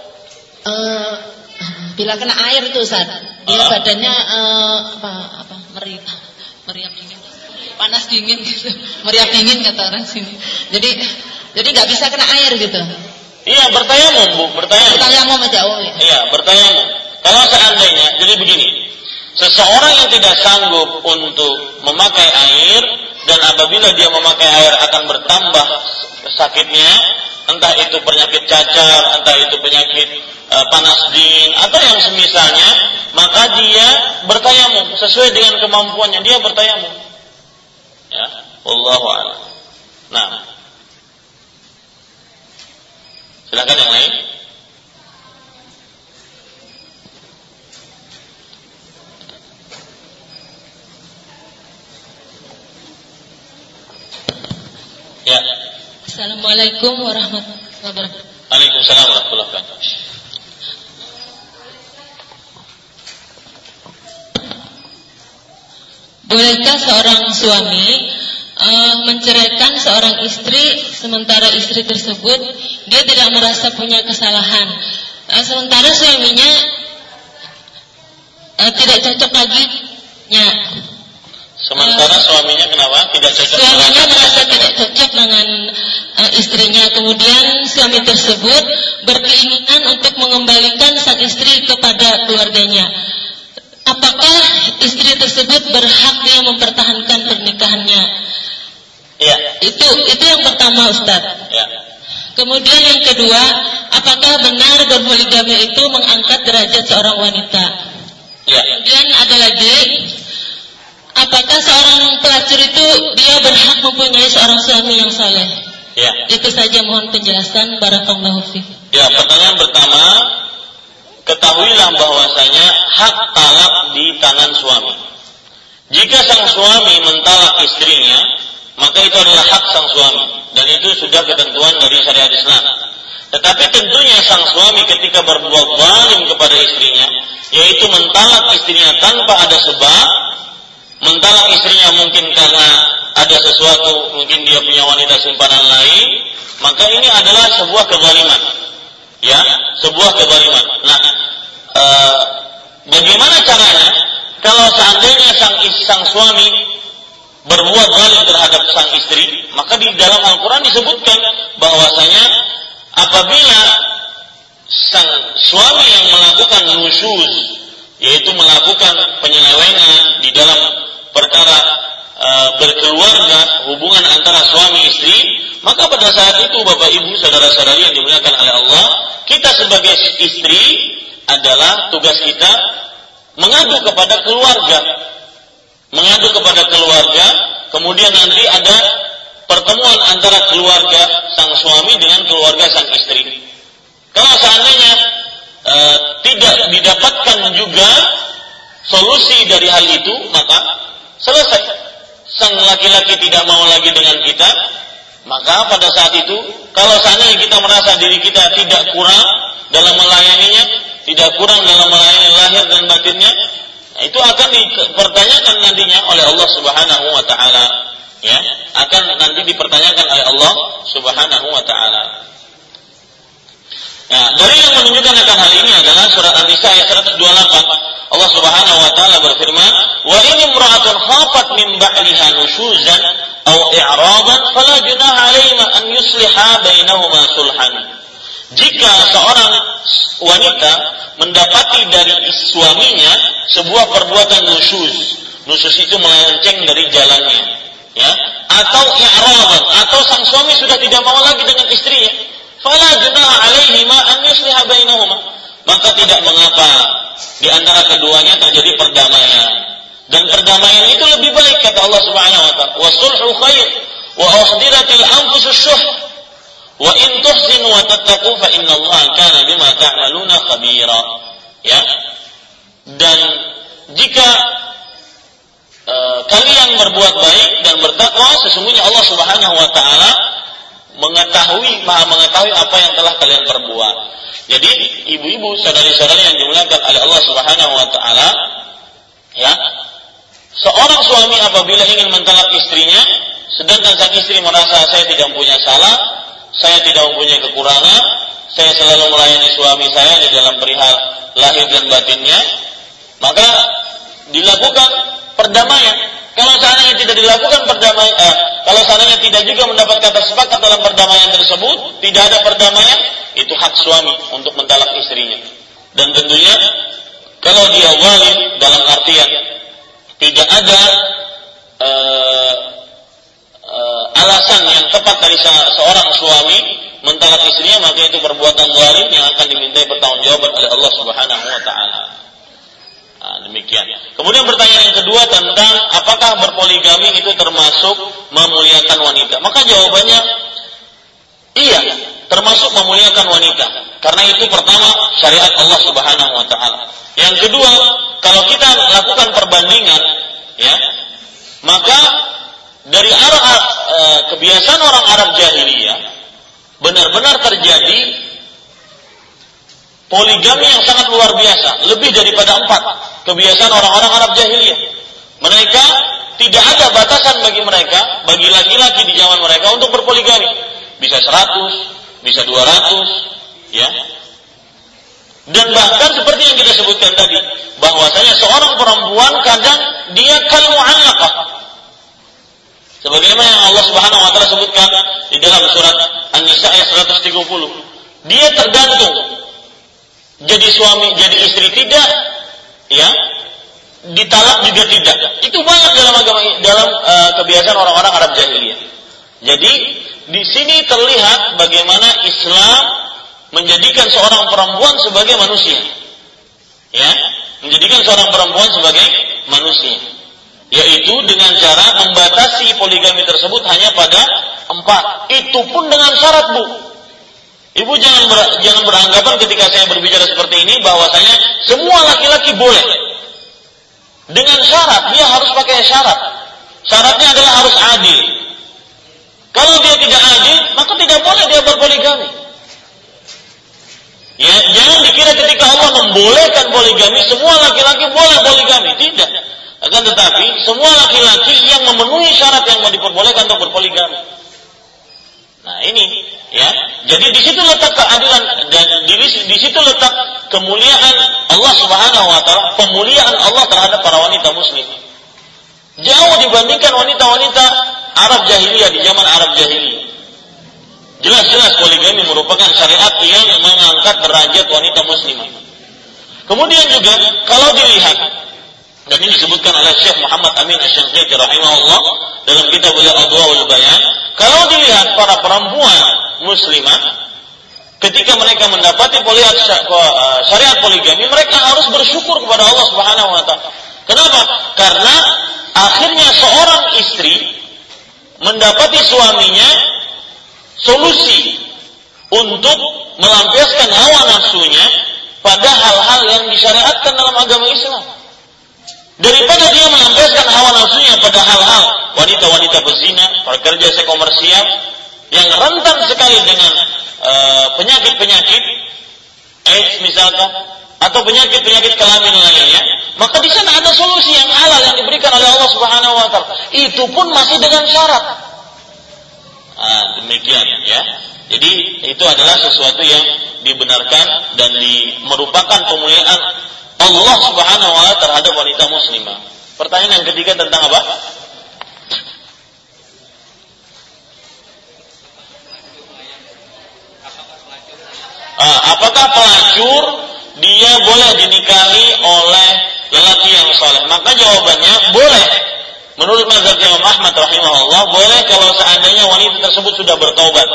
Uh, bila kena air itu Ustaz, dia badannya uh, apa apa meriah meriap dingin. Panas dingin gitu. [LAUGHS] Meriap dingin kata orang sini. Jadi jadi nggak bisa kena air gitu. Iya bertayamum bu bertayamum. Bertayamum aja oh ya. iya bertayamum. Kalau seandainya jadi begini. Seseorang yang tidak sanggup untuk memakai air dan apabila dia memakai air akan bertambah sakitnya entah itu penyakit cacar entah itu penyakit e, panas dingin atau yang semisalnya maka dia bertayamum. Sesuai dengan kemampuannya dia bertayamum. Ya a'lam. Nah. Silakan yang lain. Ya. Assalamualaikum warahmatullahi wabarakatuh. Waalaikumsalam warahmatullahi wabarakatuh. Bolehkah seorang suami uh, menceraikan seorang istri sementara istri tersebut dia tidak merasa punya kesalahan, eh, sementara suaminya uh, tidak cocok lagi? Ya. Sementara uh, suaminya kenapa tidak cocok? Suaminya merasa tidak cocok dengan uh, istrinya. Kemudian suami tersebut berkeinginan untuk mengembalikan sang istri kepada keluarganya. Apakah istri tersebut berhak dia mempertahankan pernikahannya? Ya. Itu itu yang pertama Ustaz. Ya. Kemudian yang kedua, apakah benar berpoligami itu mengangkat derajat seorang wanita? Ya. Kemudian ada lagi, apakah seorang pelacur itu dia berhak mempunyai seorang suami yang saleh? Ya. Itu saja mohon penjelasan barakallahu fi. Ya, pertanyaan pertama, ketahuilah bahwasanya hak talak di tangan suami. Jika sang suami mentalak istrinya, maka itu adalah hak sang suami dan itu sudah ketentuan dari syariat Islam. Tetapi tentunya sang suami ketika berbuat zalim kepada istrinya, yaitu mentalak istrinya tanpa ada sebab, mentalak istrinya mungkin karena ada sesuatu, mungkin dia punya wanita simpanan lain, maka ini adalah sebuah kezaliman. Ya, sebuah kezaliman. Nah, e, bagaimana caranya? Kalau seandainya sang sang suami berbuat zalim terhadap sang istri, maka di dalam Al-Quran disebutkan bahwasanya apabila sang suami yang melakukan nusyuz, yaitu melakukan penyelewengan di dalam perkara e, berkeluarga, hubungan antara suami istri, maka pada saat itu Bapak Ibu saudara-saudari yang dimuliakan oleh Allah, kita sebagai istri adalah tugas kita mengadu kepada keluarga mengadu kepada keluarga, kemudian nanti ada pertemuan antara keluarga sang suami dengan keluarga sang istri. Kalau seandainya e, tidak didapatkan juga solusi dari hal itu, maka selesai. Sang laki-laki tidak mau lagi dengan kita, maka pada saat itu, kalau seandainya kita merasa diri kita tidak kurang dalam melayaninya, tidak kurang dalam melayani lahir dan batinnya, Nah, itu akan dipertanyakan nantinya oleh Allah Subhanahu wa taala. Ya, akan nanti dipertanyakan oleh Allah Subhanahu wa taala. Nah, dari yang menunjukkan akan hal ini adalah surat An-Nisa ayat 128. Allah Subhanahu wa taala berfirman, "Wa in imra'atun khafat min ba'liha nushuzan aw i'radan fala junaha 'alayha an yusliha bainahuma sulhan." Jika seorang wanita mendapati dari suaminya sebuah perbuatan nusyuz. Nusyuz itu melenceng dari jalannya. Ya, atau i'radan atau sang suami sudah tidak mau lagi dengan istrinya. Fala junaha alaihi ma an yusliha bainahuma. Maka tidak mengapa di antara keduanya terjadi perdamaian. Dan perdamaian itu lebih baik kata Allah Subhanahu wa taala. Wa sulhu khair wa uhdiratil anfusus syuh Wa in tuhsinu wa tattaqu fa inna Allah kana bima ta'maluna khabira. Ya. Dan jika uh, kalian berbuat baik dan bertakwa sesungguhnya Allah Subhanahu wa taala mengetahui Maha mengetahui apa yang telah kalian perbuat. Jadi ibu-ibu saudari-saudari yang dimuliakan oleh Allah Subhanahu wa taala ya seorang suami apabila ingin mentalak istrinya sedangkan sang istri merasa saya tidak punya salah saya tidak mempunyai kekurangan, saya selalu melayani suami saya di dalam perihal lahir dan batinnya, maka dilakukan perdamaian. Kalau seandainya tidak dilakukan perdamaian, eh, kalau seandainya tidak juga mendapat kata sepakat dalam perdamaian tersebut, tidak ada perdamaian, itu hak suami untuk mentalak istrinya. Dan tentunya kalau dia wali dalam artian tidak ada eh, uh, alasan yang tepat dari seorang suami mentalak istrinya maka itu perbuatan zalim yang akan dimintai pertanggungjawaban oleh Allah Subhanahu wa taala. Nah, demikian. Kemudian pertanyaan yang kedua tentang apakah berpoligami itu termasuk memuliakan wanita? Maka jawabannya iya, termasuk memuliakan wanita. Karena itu pertama syariat Allah Subhanahu wa taala. Yang kedua, kalau kita lakukan perbandingan ya, maka dari Arab e, kebiasaan orang Arab jahiliyah benar-benar terjadi poligami yang sangat luar biasa, lebih daripada empat kebiasaan orang-orang Arab jahiliyah. Mereka tidak ada batasan bagi mereka, bagi laki-laki di zaman mereka untuk berpoligami. Bisa 100, bisa 200, ya. Dan bahkan seperti yang kita sebutkan tadi, bahwasanya seorang perempuan kadang dia kal mu'allaqah. Sebagaimana yang Allah Subhanahu wa taala sebutkan di dalam surat An-Nisa ayat 130. Dia tergantung jadi suami, jadi istri tidak, ya, ditalak juga tidak. Itu banyak dalam agama dalam uh, kebiasaan orang-orang Arab jahiliyah. Jadi di sini terlihat bagaimana Islam menjadikan seorang perempuan sebagai manusia. Ya, menjadikan seorang perempuan sebagai manusia. Yaitu dengan cara membatasi poligami tersebut hanya pada empat. Itu pun dengan syarat bu. Ibu jangan ber, jangan beranggapan ketika saya berbicara seperti ini bahwasanya semua laki-laki boleh dengan syarat, dia harus pakai syarat. Syaratnya adalah harus adil. Kalau dia tidak adil, maka tidak boleh dia berpoligami. Ya, jangan dikira ketika Allah membolehkan poligami, semua laki-laki boleh poligami. Tidak. Akan tetapi, semua laki-laki yang memenuhi syarat yang mau diperbolehkan untuk berpoligami. Nah ini, ya. Jadi di situ letak keadilan dan di, situ letak kemuliaan Allah Subhanahu wa taala, pemuliaan Allah terhadap para wanita muslim. Jauh dibandingkan wanita-wanita Arab jahiliyah di zaman Arab jahiliyah. Jelas-jelas poligami merupakan syariat yang mengangkat derajat wanita muslimah. Kemudian juga kalau dilihat dan ini disebutkan oleh Syekh Muhammad Amin Asy-Syanqiti rahimahullah dalam kitab Adwaul Bayan, kalau dilihat para perempuan muslimah ketika mereka mendapati uh, syariat poligami, mereka harus bersyukur kepada Allah Subhanahu wa taala. Kenapa? Karena akhirnya seorang istri mendapati suaminya solusi untuk melampiaskan hawa nafsunya pada hal-hal yang disyariatkan dalam agama Islam. Daripada dia melampiaskan hawa nafsunya pada hal-hal wanita-wanita berzina, pekerja sekomersial yang rentan sekali dengan Eh, penyakit-penyakit AIDS misalkan atau penyakit-penyakit kelamin lainnya, maka di sana ada solusi yang halal yang diberikan oleh Allah Subhanahu wa taala. Itu pun masih dengan syarat. Nah, demikian ya. Jadi itu adalah sesuatu yang dibenarkan dan di, merupakan pemuliaan Allah Subhanahu wa taala terhadap wanita muslimah. Pertanyaan yang ketiga tentang apa? uh, apakah pelacur dia boleh dinikahi oleh lelaki yang soleh? Maka jawabannya boleh. Menurut mazhab Imam Ahmad rahimahullah boleh kalau seandainya wanita tersebut sudah bertobat.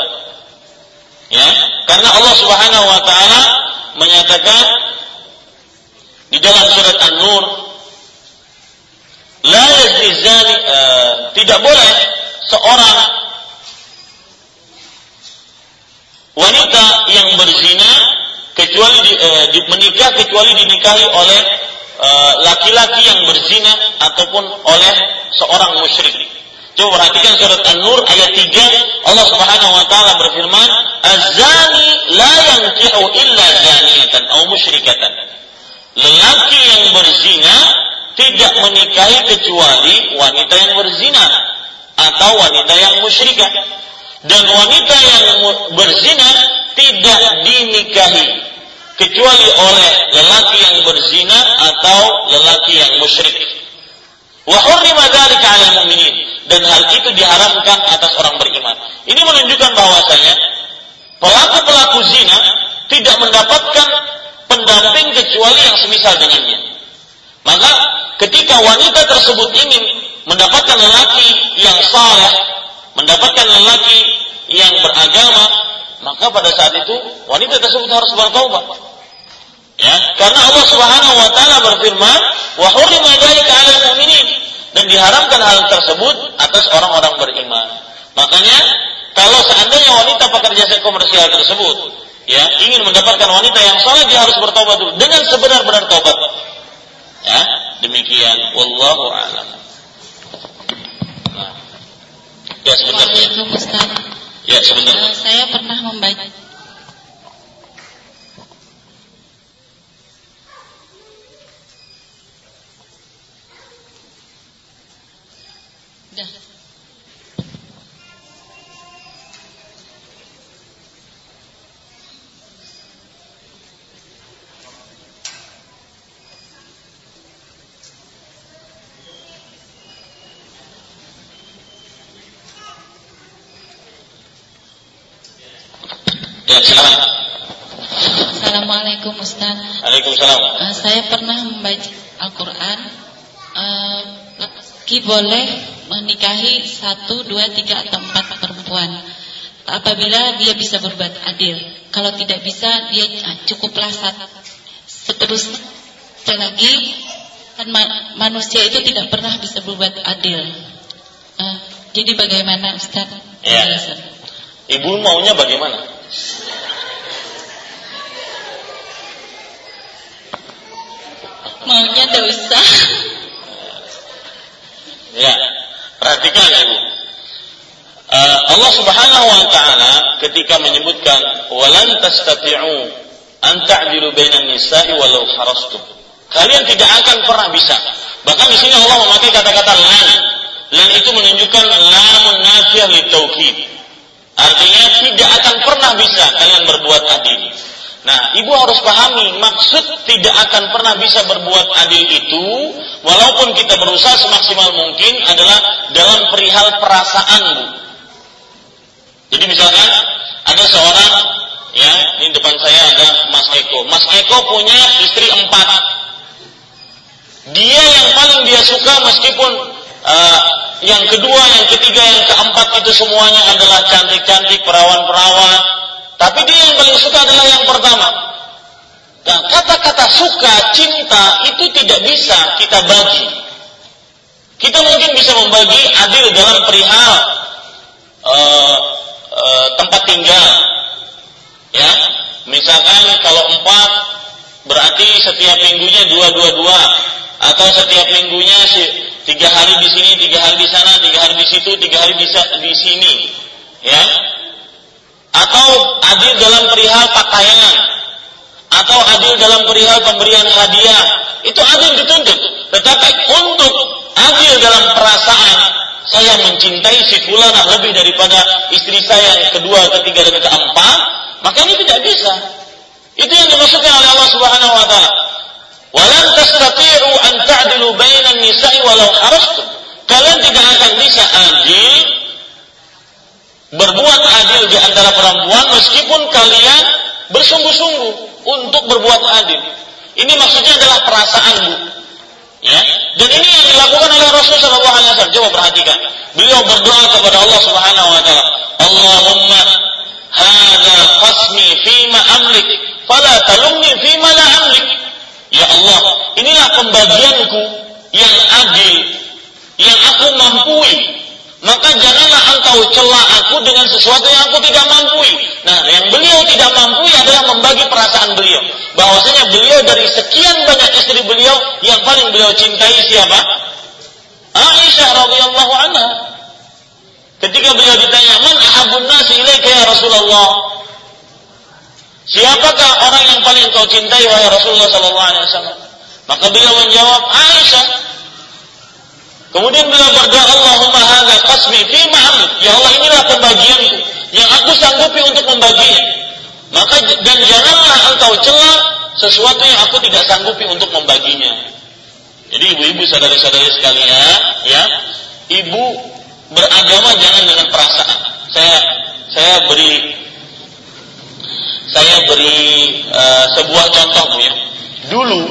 Ya, karena Allah Subhanahu wa taala menyatakan di dalam surat An-Nur la yazni zani uh, tidak boleh seorang wanita yang berzina kecuali di, eh, di, menikah kecuali dinikahi oleh eh, laki-laki eh, yang berzina ataupun oleh seorang musyrik. Coba perhatikan surat An-Nur ayat 3 Allah Subhanahu wa taala berfirman, "Az-zani la yankihu illa zaniyatan aw musyrikatan." Lelaki yang berzina tidak menikahi kecuali wanita yang berzina atau wanita yang musyrikah dan wanita yang berzina tidak dinikahi kecuali oleh lelaki yang berzina atau lelaki yang musyrik. Wa hurrima dzalika 'alal mu'minin dan hal itu diharamkan atas orang beriman. Ini menunjukkan bahwasanya pelaku-pelaku zina tidak mendapatkan pendamping kecuali yang semisal dengannya. Maka ketika wanita tersebut ingin mendapatkan lelaki yang saleh mendapatkan lelaki yang beragama, maka pada saat itu wanita tersebut harus bertaubat. Ya, karena Allah Subhanahu wa taala berfirman, "Wa hurrima dzalika 'alal mu'minin." Dan diharamkan hal tersebut atas orang-orang beriman. Makanya kalau seandainya wanita pekerja komersial tersebut ya ingin mendapatkan wanita yang soleh dia harus bertobat dulu dengan sebenar-benar tobat. Ya, demikian wallahu a'lam. Ya sebentar. Ya sebentar. Uh, saya pernah membaca silakan. Assalamualaikum Ustaz. Waalaikumsalam. Uh, saya pernah membaca Al-Quran. Uh, laki boleh menikahi satu, dua, tiga atau empat perempuan. Apabila dia bisa berbuat adil. Kalau tidak bisa, dia uh, cukuplah satu. Seterusnya lagi kan manusia itu tidak pernah bisa berbuat adil. Uh, jadi bagaimana Ustaz? Ya. Ibu maunya bagaimana? Maunya dosa. Ya, perhatikan ibu. Uh, Allah Subhanahu wa taala ketika menyebutkan walan tastati'u an ta'dilu bainan nisa'i walau harastum. Kalian tidak akan pernah bisa. Bahkan di sini Allah memakai kata-kata lan. Lan itu menunjukkan lamun nafiyah li taukid. Artinya tidak akan pernah bisa kalian berbuat adil. Nah, ibu harus pahami maksud tidak akan pernah bisa berbuat adil itu, walaupun kita berusaha semaksimal mungkin adalah dalam perihal perasaan. Jadi misalkan ada seorang, ya, di depan saya ada Mas Eko. Mas Eko punya istri empat. Dia yang paling dia suka meskipun uh, yang kedua, yang ketiga, yang keempat itu semuanya adalah cantik-cantik, perawan-perawan, tapi dia yang paling suka adalah yang pertama. Dan kata-kata suka, cinta itu tidak bisa kita bagi. Kita mungkin bisa membagi adil dalam perihal uh, uh, tempat tinggal. Ya, misalkan kalau empat berarti setiap minggunya dua dua dua atau setiap minggunya tiga hari di sini, tiga hari di sana, tiga hari di situ, tiga hari di, di sini. Ya, atau adil dalam perihal pakaian atau adil dalam perihal pemberian hadiah. Itu adil dituntut. Tetapi untuk adil dalam perasaan saya mencintai si fulana lebih daripada istri saya yang kedua, ketiga dan keempat maka ini tidak bisa. Itu yang dimaksudkan oleh Allah Subhanahu wa taala walan tastati'u an ta'dilu bainan nisa'i walau harastum kalian tidak akan bisa adil berbuat adil di antara perempuan meskipun kalian bersungguh-sungguh untuk berbuat adil. Ini maksudnya adalah perasaan bu. Ya. Dan ini yang dilakukan oleh Rasulullah Shallallahu Alaihi Wasallam. Coba perhatikan. Beliau berdoa kepada Allah Subhanahu Wa Taala. Allahumma hada qasmi fima amlik, fala talumni fima la amlik. Ya Allah, inilah pembagianku yang adil, yang aku mampu maka janganlah engkau celah aku dengan sesuatu yang aku tidak mampu. Nah, yang beliau tidak mampu adalah membagi perasaan beliau. Bahwasanya beliau dari sekian banyak istri beliau yang paling beliau cintai siapa? Aisyah radhiyallahu anha. Ketika beliau ditanya, "Man ahabun nasi ilaika ya Rasulullah?" Siapakah orang yang paling kau cintai wahai Rasulullah sallallahu alaihi wasallam? Maka beliau menjawab, "Aisyah." Kemudian beliau berdoa, Allahumma hadza qasmi fi. Ya Allah, inilah pembagianku yang aku sanggupi untuk membaginya. Maka dan janganlah engkau celah sesuatu yang aku tidak sanggupi untuk membaginya. Jadi ibu-ibu saudari-saudari sekalian, ya, ibu beragama jangan dengan perasaan. Saya saya beri saya beri uh, sebuah contoh ya. Dulu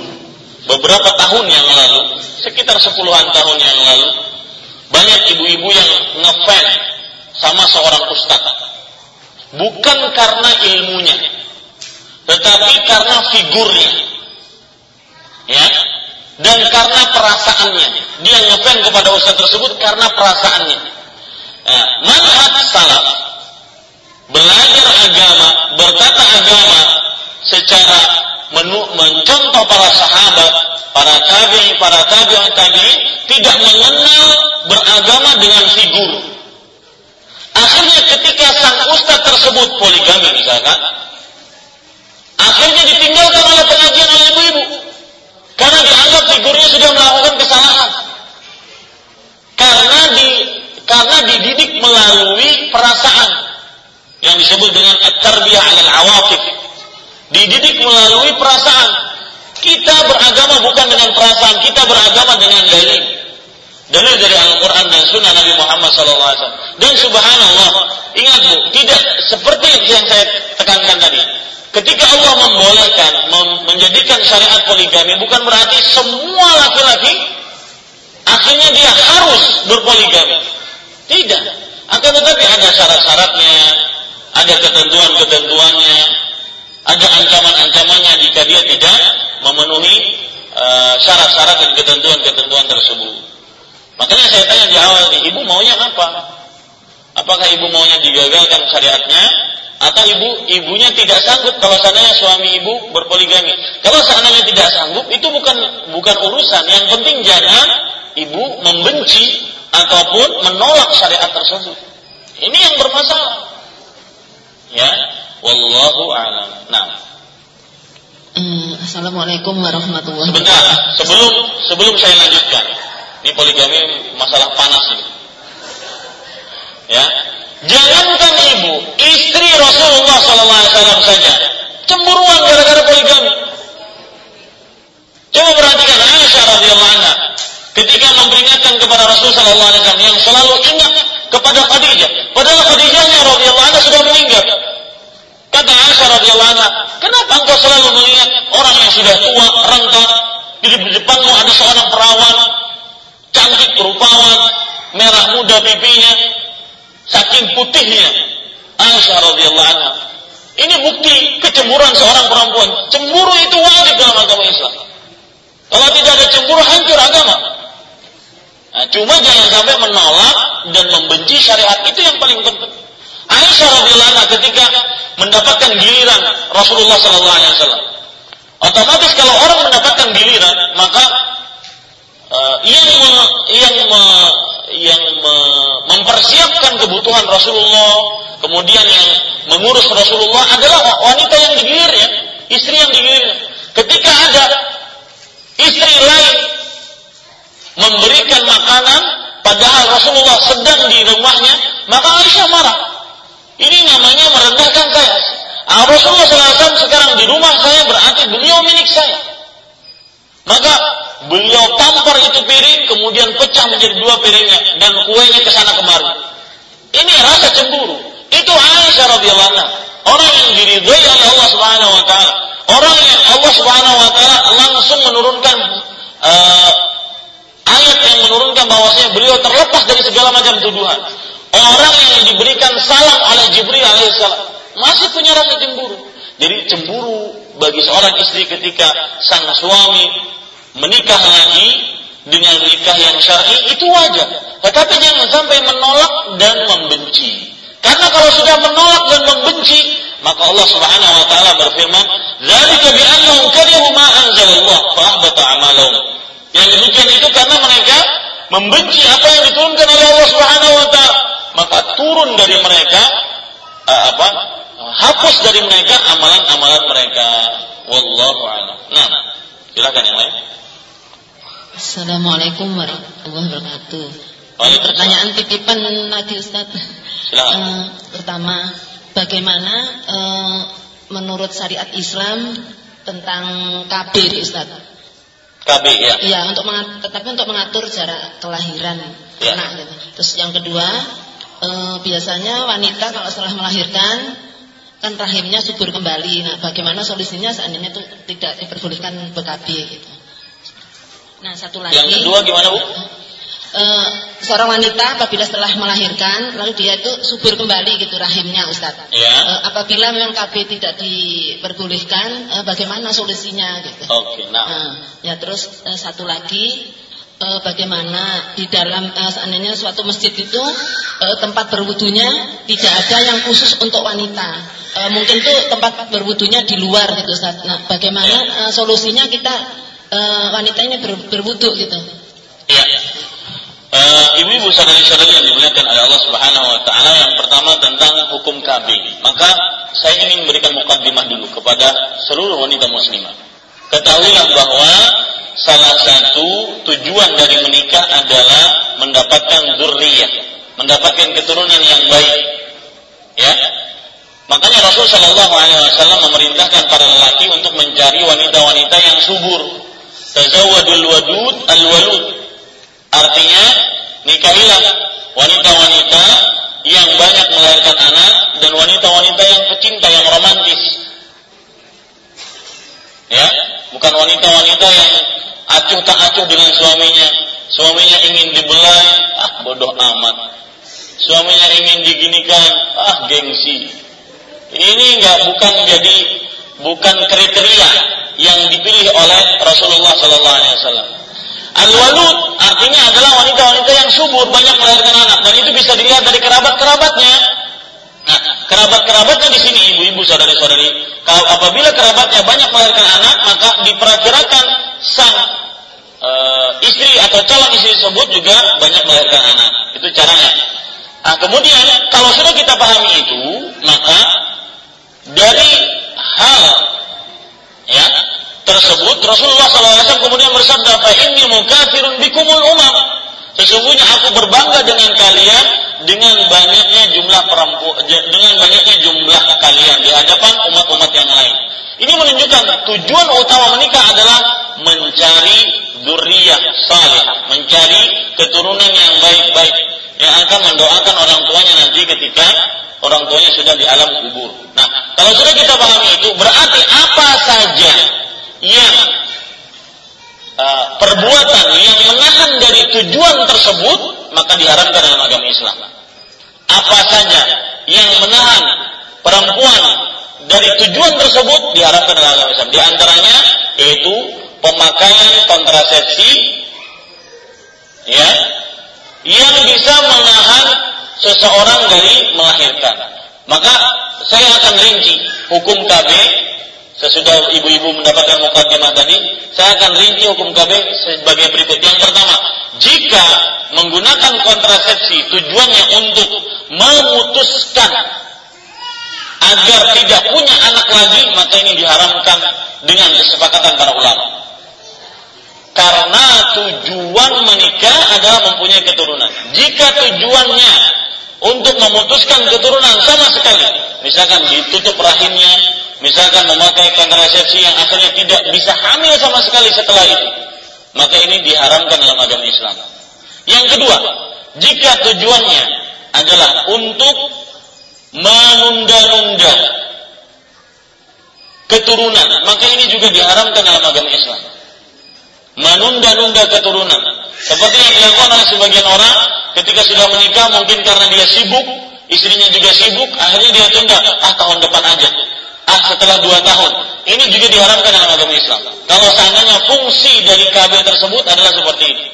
beberapa tahun yang lalu sekitar sepuluhan tahun yang lalu banyak ibu-ibu yang ngefan sama seorang ustaz bukan karena ilmunya tetapi karena figurnya. Ya? Dan karena perasaannya. Dia ngefan kepada ustaz tersebut karena perasaannya. Nah, manhaj salaf belajar agama berkata agama secara mencontoh para sahabat para tabi'in, para tabi'in tabi'in tidak mengenal beragama dengan figur. Akhirnya ketika sang ustaz tersebut poligami misalkan, akhirnya ditinggalkan oleh pengajian oleh ibu-ibu. Karena dianggap figurnya sudah melakukan kesalahan. Karena di melalui perasaan yang disebut dengan at-tarbiyah 'alal awaqif. Dididik melalui perasaan. Kita beragama bukan dengan perasaan, kita beragama dengan dalil. Dalil dari Al-Quran dan Sunnah Nabi Muhammad SAW. Dan subhanallah, ingat bu, tidak seperti yang saya tekankan tadi. Ketika Allah membolehkan, menjadikan syariat poligami, bukan berarti semua laki-laki akhirnya dia harus berpoligami. Tidak. Akan tetapi ada syarat-syaratnya, ada ketentuan-ketentuannya, ada ancaman-ancamannya jika dia tidak memenuhi uh, syarat-syarat dan ketentuan-ketentuan tersebut. Makanya saya tanya di awal ibu maunya apa? Apakah ibu maunya digagalkan syariatnya atau ibu ibunya tidak sanggup kalau seandainya suami ibu berpoligami. Kalau seandainya tidak sanggup itu bukan bukan urusan. Yang penting jangan ibu membenci ataupun menolak syariat tersebut. Ini yang bermasalah. Ya, wallahu a'lam. Nah. Hmm, Assalamualaikum warahmatullahi wabarakatuh. Sebentar, sebelum sebelum saya lanjutkan. Ini poligami masalah panas ini. Ya. Jangankan ibu, istri Rasulullah SAW saja cemburuan gara-gara poligami. Coba perhatikan Aisyah radhiyallahu anha ketika memperingatkan kepada Rasulullah SAW yang selalu ingat kepada Khadijah. Padahal Khadijahnya radhiyallahu anha sudah meninggal. Kata Aisyah radhiyallahu anha, kenapa engkau selalu melihat orang yang sudah tua, renta, di depanmu ada seorang perawan, cantik berupawan, merah muda pipinya, saking putihnya. Aisyah radhiyallahu anha. Ini bukti kecemburuan seorang perempuan. Cemburu itu wajib dalam agama Islam. Kalau tidak ada cemburu hancur agama. Nah, cuma jangan sampai menolak dan membenci syariat itu yang paling penting. Aisyah radhiyallahu anha ketika mendapatkan giliran Rasulullah sallallahu alaihi wasallam. Otomatis kalau orang mendapatkan giliran, maka uh, yang me, yang me, yang me, mempersiapkan kebutuhan Rasulullah, kemudian yang mengurus Rasulullah adalah wanita yang digilirnya, istri yang digilirnya. Ketika ada istri lain memberikan makanan padahal Rasulullah sedang di rumahnya, maka Aisyah marah. Ini namanya merendahkan saya. Ah, Rasulullah SAW sekarang di rumah saya berarti beliau milik saya. Maka beliau tampar itu piring, kemudian pecah menjadi dua piringnya dan kuenya ke sana kemari. Ini rasa cemburu. Itu Aisyah radhiyallahu anha. Orang yang diridhoi oleh Allah Subhanahu wa taala. Orang yang Allah Subhanahu wa taala langsung menurunkan uh, ayat yang menurunkan bahwasanya beliau terlepas dari segala macam tuduhan. Orang yang diberikan salam oleh Jibril alaihissalam masih punya rasa cemburu. Jadi cemburu bagi seorang istri ketika sang suami menikah lagi dengan nikah yang syar'i itu wajar. Tetapi jangan sampai menolak dan membenci. Karena kalau sudah menolak dan membenci, maka Allah Subhanahu wa taala berfirman, "Dzalika bi annahum karihu anzalallah fa ahbata amalahum." Yang demikian itu karena mereka membenci apa yang diturunkan oleh Allah Subhanahu wa taala, maka turun dari mereka uh, apa? hapus dari mereka amalan-amalan mereka. Wallahu a'lam. Nah, silakan yang lain. Assalamualaikum warahmatullahi wabarakatuh. Pertanyaan titipan lagi Ustaz. Uh, pertama, bagaimana uh, menurut syariat Islam tentang KB Ustaz? KB ya. Iya, untuk mengatur, tetapi untuk mengatur jarak kelahiran ya. anak gitu. Terus yang kedua, uh, biasanya wanita kalau setelah melahirkan kan rahimnya subur kembali. Nah, bagaimana solusinya seandainya itu tidak diperbolehkan BKB gitu. Nah, satu lagi. Yang kedua gimana, Bu? Uh, seorang wanita apabila setelah melahirkan lalu dia itu subur kembali gitu rahimnya Ustaz. Ya. Uh, apabila memang KB tidak diperbolehkan uh, bagaimana solusinya gitu. Oke, okay, nah. Uh, ya terus uh, satu lagi uh, bagaimana di dalam uh, seandainya suatu masjid itu uh, tempat berwudunya tidak ada yang khusus untuk wanita. Uh, mungkin tuh tempat berwudunya di luar gitu Ustaz. Nah, bagaimana uh, solusinya kita uh, wanita ini ber, berwudu gitu. Iya. Uh, ibu-ibu saudari-saudari yang dimuliakan oleh Allah Subhanahu wa taala yang pertama tentang hukum KB. Maka saya ingin memberikan mukadimah dulu kepada seluruh wanita muslimah. Ketahuilah bahwa salah satu tujuan dari menikah adalah mendapatkan zurriyah, mendapatkan keturunan yang baik. Ya. Makanya Rasul Shallallahu Alaihi Wasallam memerintahkan para lelaki untuk mencari wanita-wanita yang subur. Tazawadul wadud al walud. Artinya nikahilah wanita-wanita yang banyak melahirkan anak dan wanita-wanita yang pecinta yang romantis. Ya, bukan wanita-wanita yang acuh tak acuh dengan suaminya. Suaminya ingin dibelai, ah bodoh amat. Suaminya ingin diginikan, ah gengsi. Ini enggak bukan jadi bukan kriteria yang dipilih oleh Rasulullah sallallahu alaihi wasallam. Al-walud artinya adalah wanita-wanita yang subur, banyak melahirkan anak dan itu bisa dilihat dari kerabat-kerabatnya. Nah, kerabat-kerabatnya di sini ibu-ibu saudari-saudari, kalau apabila kerabatnya banyak melahirkan anak, maka diperkirakan sang e, istri atau calon istri tersebut juga banyak melahirkan anak. Itu caranya. Nah, kemudian kalau sudah kita pahami itu, maka dari hal ya tersebut Rasulullah SAW kemudian bersabda fa inni mukafirun bikumul umam sesungguhnya aku berbangga dengan kalian dengan banyaknya jumlah perempuan dengan banyaknya jumlah kalian di hadapan umat-umat yang lain ini menunjukkan tujuan utama menikah adalah mencari zuriyah salih mencari keturunan yang baik-baik yang akan mendoakan orang tuanya nanti ketika orang tuanya sudah di alam kubur. Nah, kalau sudah kita pahami itu, berarti apa saja yang uh, perbuatan yang menahan dari tujuan tersebut maka diharamkan dalam agama Islam. Apa saja yang menahan perempuan dari tujuan tersebut diharamkan dalam agama Islam. Di antaranya yaitu pemakaian kontrasepsi ya yang bisa menahan seseorang dari melahirkan. Maka saya akan rinci hukum KB Sesudah ibu-ibu mendapatkan mukadimah tadi, saya akan rinci hukum KB sebagai berikut. Yang pertama, jika menggunakan kontrasepsi tujuannya untuk memutuskan agar tidak punya anak lagi, maka ini diharamkan dengan kesepakatan para ulama. Karena tujuan menikah adalah mempunyai keturunan. Jika tujuannya untuk memutuskan keturunan sama sekali, misalkan ditutup rahimnya, misalkan memakai kontrasepsi yang akhirnya tidak bisa hamil sama sekali setelah itu, maka ini diharamkan dalam agama Islam. Yang kedua, jika tujuannya adalah untuk menunda-nunda keturunan, maka ini juga diharamkan dalam agama Islam. Menunda-nunda keturunan. Seperti yang dilakukan oleh sebagian orang ketika sudah menikah mungkin karena dia sibuk, istrinya juga sibuk, akhirnya dia tunda, ah tahun depan aja setelah dua tahun. Ini juga diharamkan dalam agama Islam. Kalau seandainya fungsi dari KB tersebut adalah seperti ini.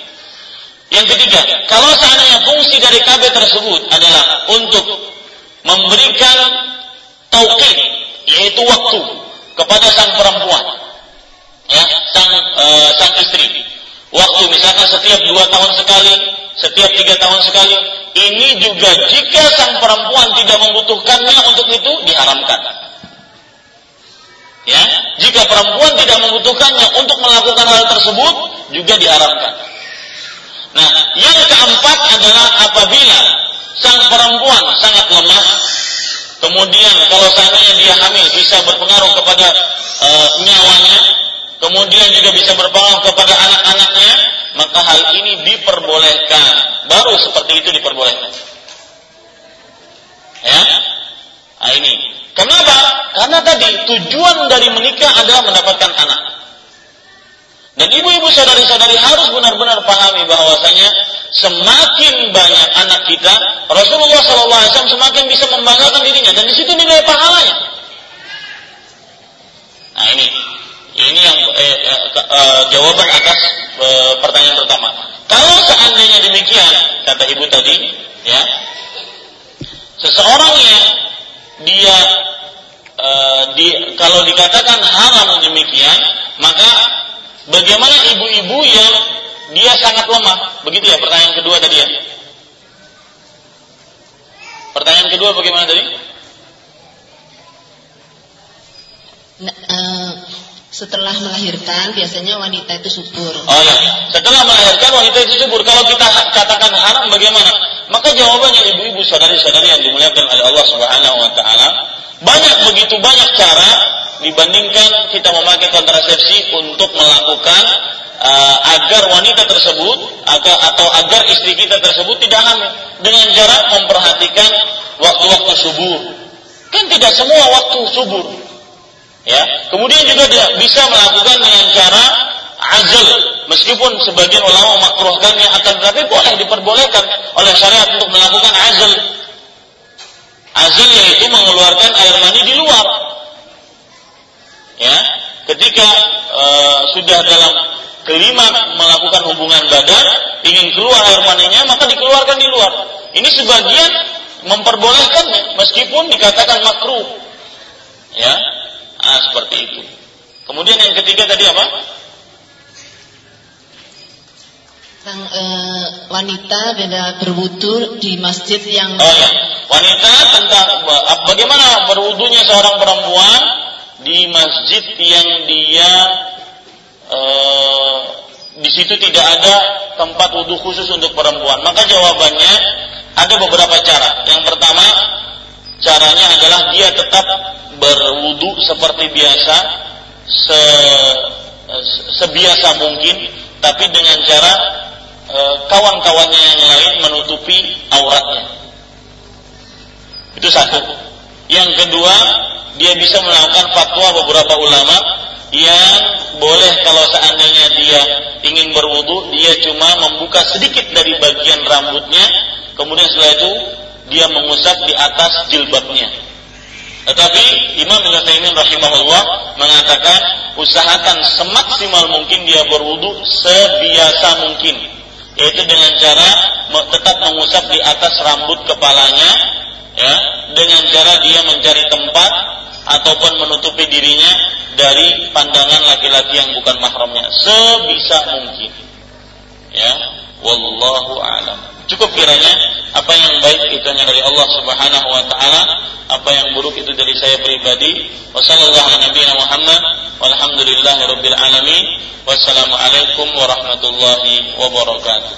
Yang ketiga, kalau seandainya fungsi dari KB tersebut adalah untuk memberikan tauqid, yaitu waktu kepada sang perempuan, ya, sang e, sang istri. Waktu misalkan setiap dua tahun sekali, setiap tiga tahun sekali, ini juga jika sang perempuan tidak membutuhkannya untuk itu diharamkan. Ya, jika perempuan tidak membutuhkannya untuk melakukan hal tersebut juga diharamkan. Nah, yang keempat adalah apabila sang perempuan sangat lemah, kemudian kalau seandainya dia hamil bisa berpengaruh kepada e, nyawanya, kemudian juga bisa berpengaruh kepada anak-anaknya, maka hal ini diperbolehkan. Baru seperti itu diperbolehkan. Ya, nah, ini Kenapa? Karena tadi tujuan dari menikah adalah mendapatkan anak. Dan ibu-ibu saudari-saudari harus benar-benar pahami bahwasanya semakin banyak anak kita, Rasulullah SAW semakin bisa membanggakan dirinya dan di situ nilai pahalanya. Nah ini, ini yang eh, eh, eh, jawaban atas eh, pertanyaan pertama. Kalau seandainya demikian, kata ibu tadi, ya, seseorang yang dia e, di, kalau dikatakan haram demikian, maka bagaimana ibu-ibu yang dia sangat lemah? Begitu ya pertanyaan kedua tadi ya. Pertanyaan kedua bagaimana tadi? Nah, uh, setelah melahirkan biasanya wanita itu subur. Oh ya, setelah melahirkan wanita itu subur. Kalau kita katakan haram bagaimana? Maka jawabannya ibu-ibu saudari-saudari yang dimuliakan oleh Allah Subhanahu wa taala, banyak begitu banyak cara dibandingkan kita memakai kontrasepsi untuk melakukan uh, agar wanita tersebut agar, atau agar istri kita tersebut tidak hamil dengan cara memperhatikan waktu-waktu subur. Kan tidak semua waktu subur. Ya. Kemudian juga dia bisa melakukan dengan cara azal meskipun sebagian ulama makruhkannya akan tetapi boleh diperbolehkan oleh syariat untuk melakukan azal. Azal yaitu mengeluarkan air mani di luar. Ya, ketika uh, sudah dalam kelima melakukan hubungan badan, ingin keluar air maninya, maka dikeluarkan di luar. Ini sebagian memperbolehkannya, meskipun dikatakan makruh. Ya, ah, seperti itu. Kemudian yang ketiga tadi apa? Tentang e, wanita beda berwudu di masjid yang Oh ya, wanita tentang bagaimana berwudunya seorang perempuan di masjid yang dia Eh, di situ tidak ada tempat wudhu khusus untuk perempuan. Maka jawabannya ada beberapa cara. Yang pertama, caranya adalah dia tetap berwudhu seperti biasa, se, sebiasa mungkin, tapi dengan cara e, kawan-kawannya yang lain menutupi auratnya. Itu satu. Yang kedua, dia bisa melakukan fatwa beberapa ulama yang boleh kalau seandainya dia ingin berwudu dia cuma membuka sedikit dari bagian rambutnya kemudian setelah itu dia mengusap di atas jilbabnya. Tetapi Imam Ibn Taimin rahimahullah mengatakan usahakan semaksimal mungkin dia berwudu sebiasa mungkin. Yaitu dengan cara tetap mengusap di atas rambut kepalanya ya. Dengan cara dia mencari tempat ataupun menutupi dirinya dari pandangan laki-laki yang bukan mahramnya. Sebisa mungkin. Ya, wallahu a'lam. Cukup kiranya apa yang baik itu hanya dari Allah Subhanahu wa taala, apa yang buruk itu dari saya pribadi. Wassalamualaikum walhamdulillahirabbil alamin. Wassalamualaikum warahmatullahi wabarakatuh.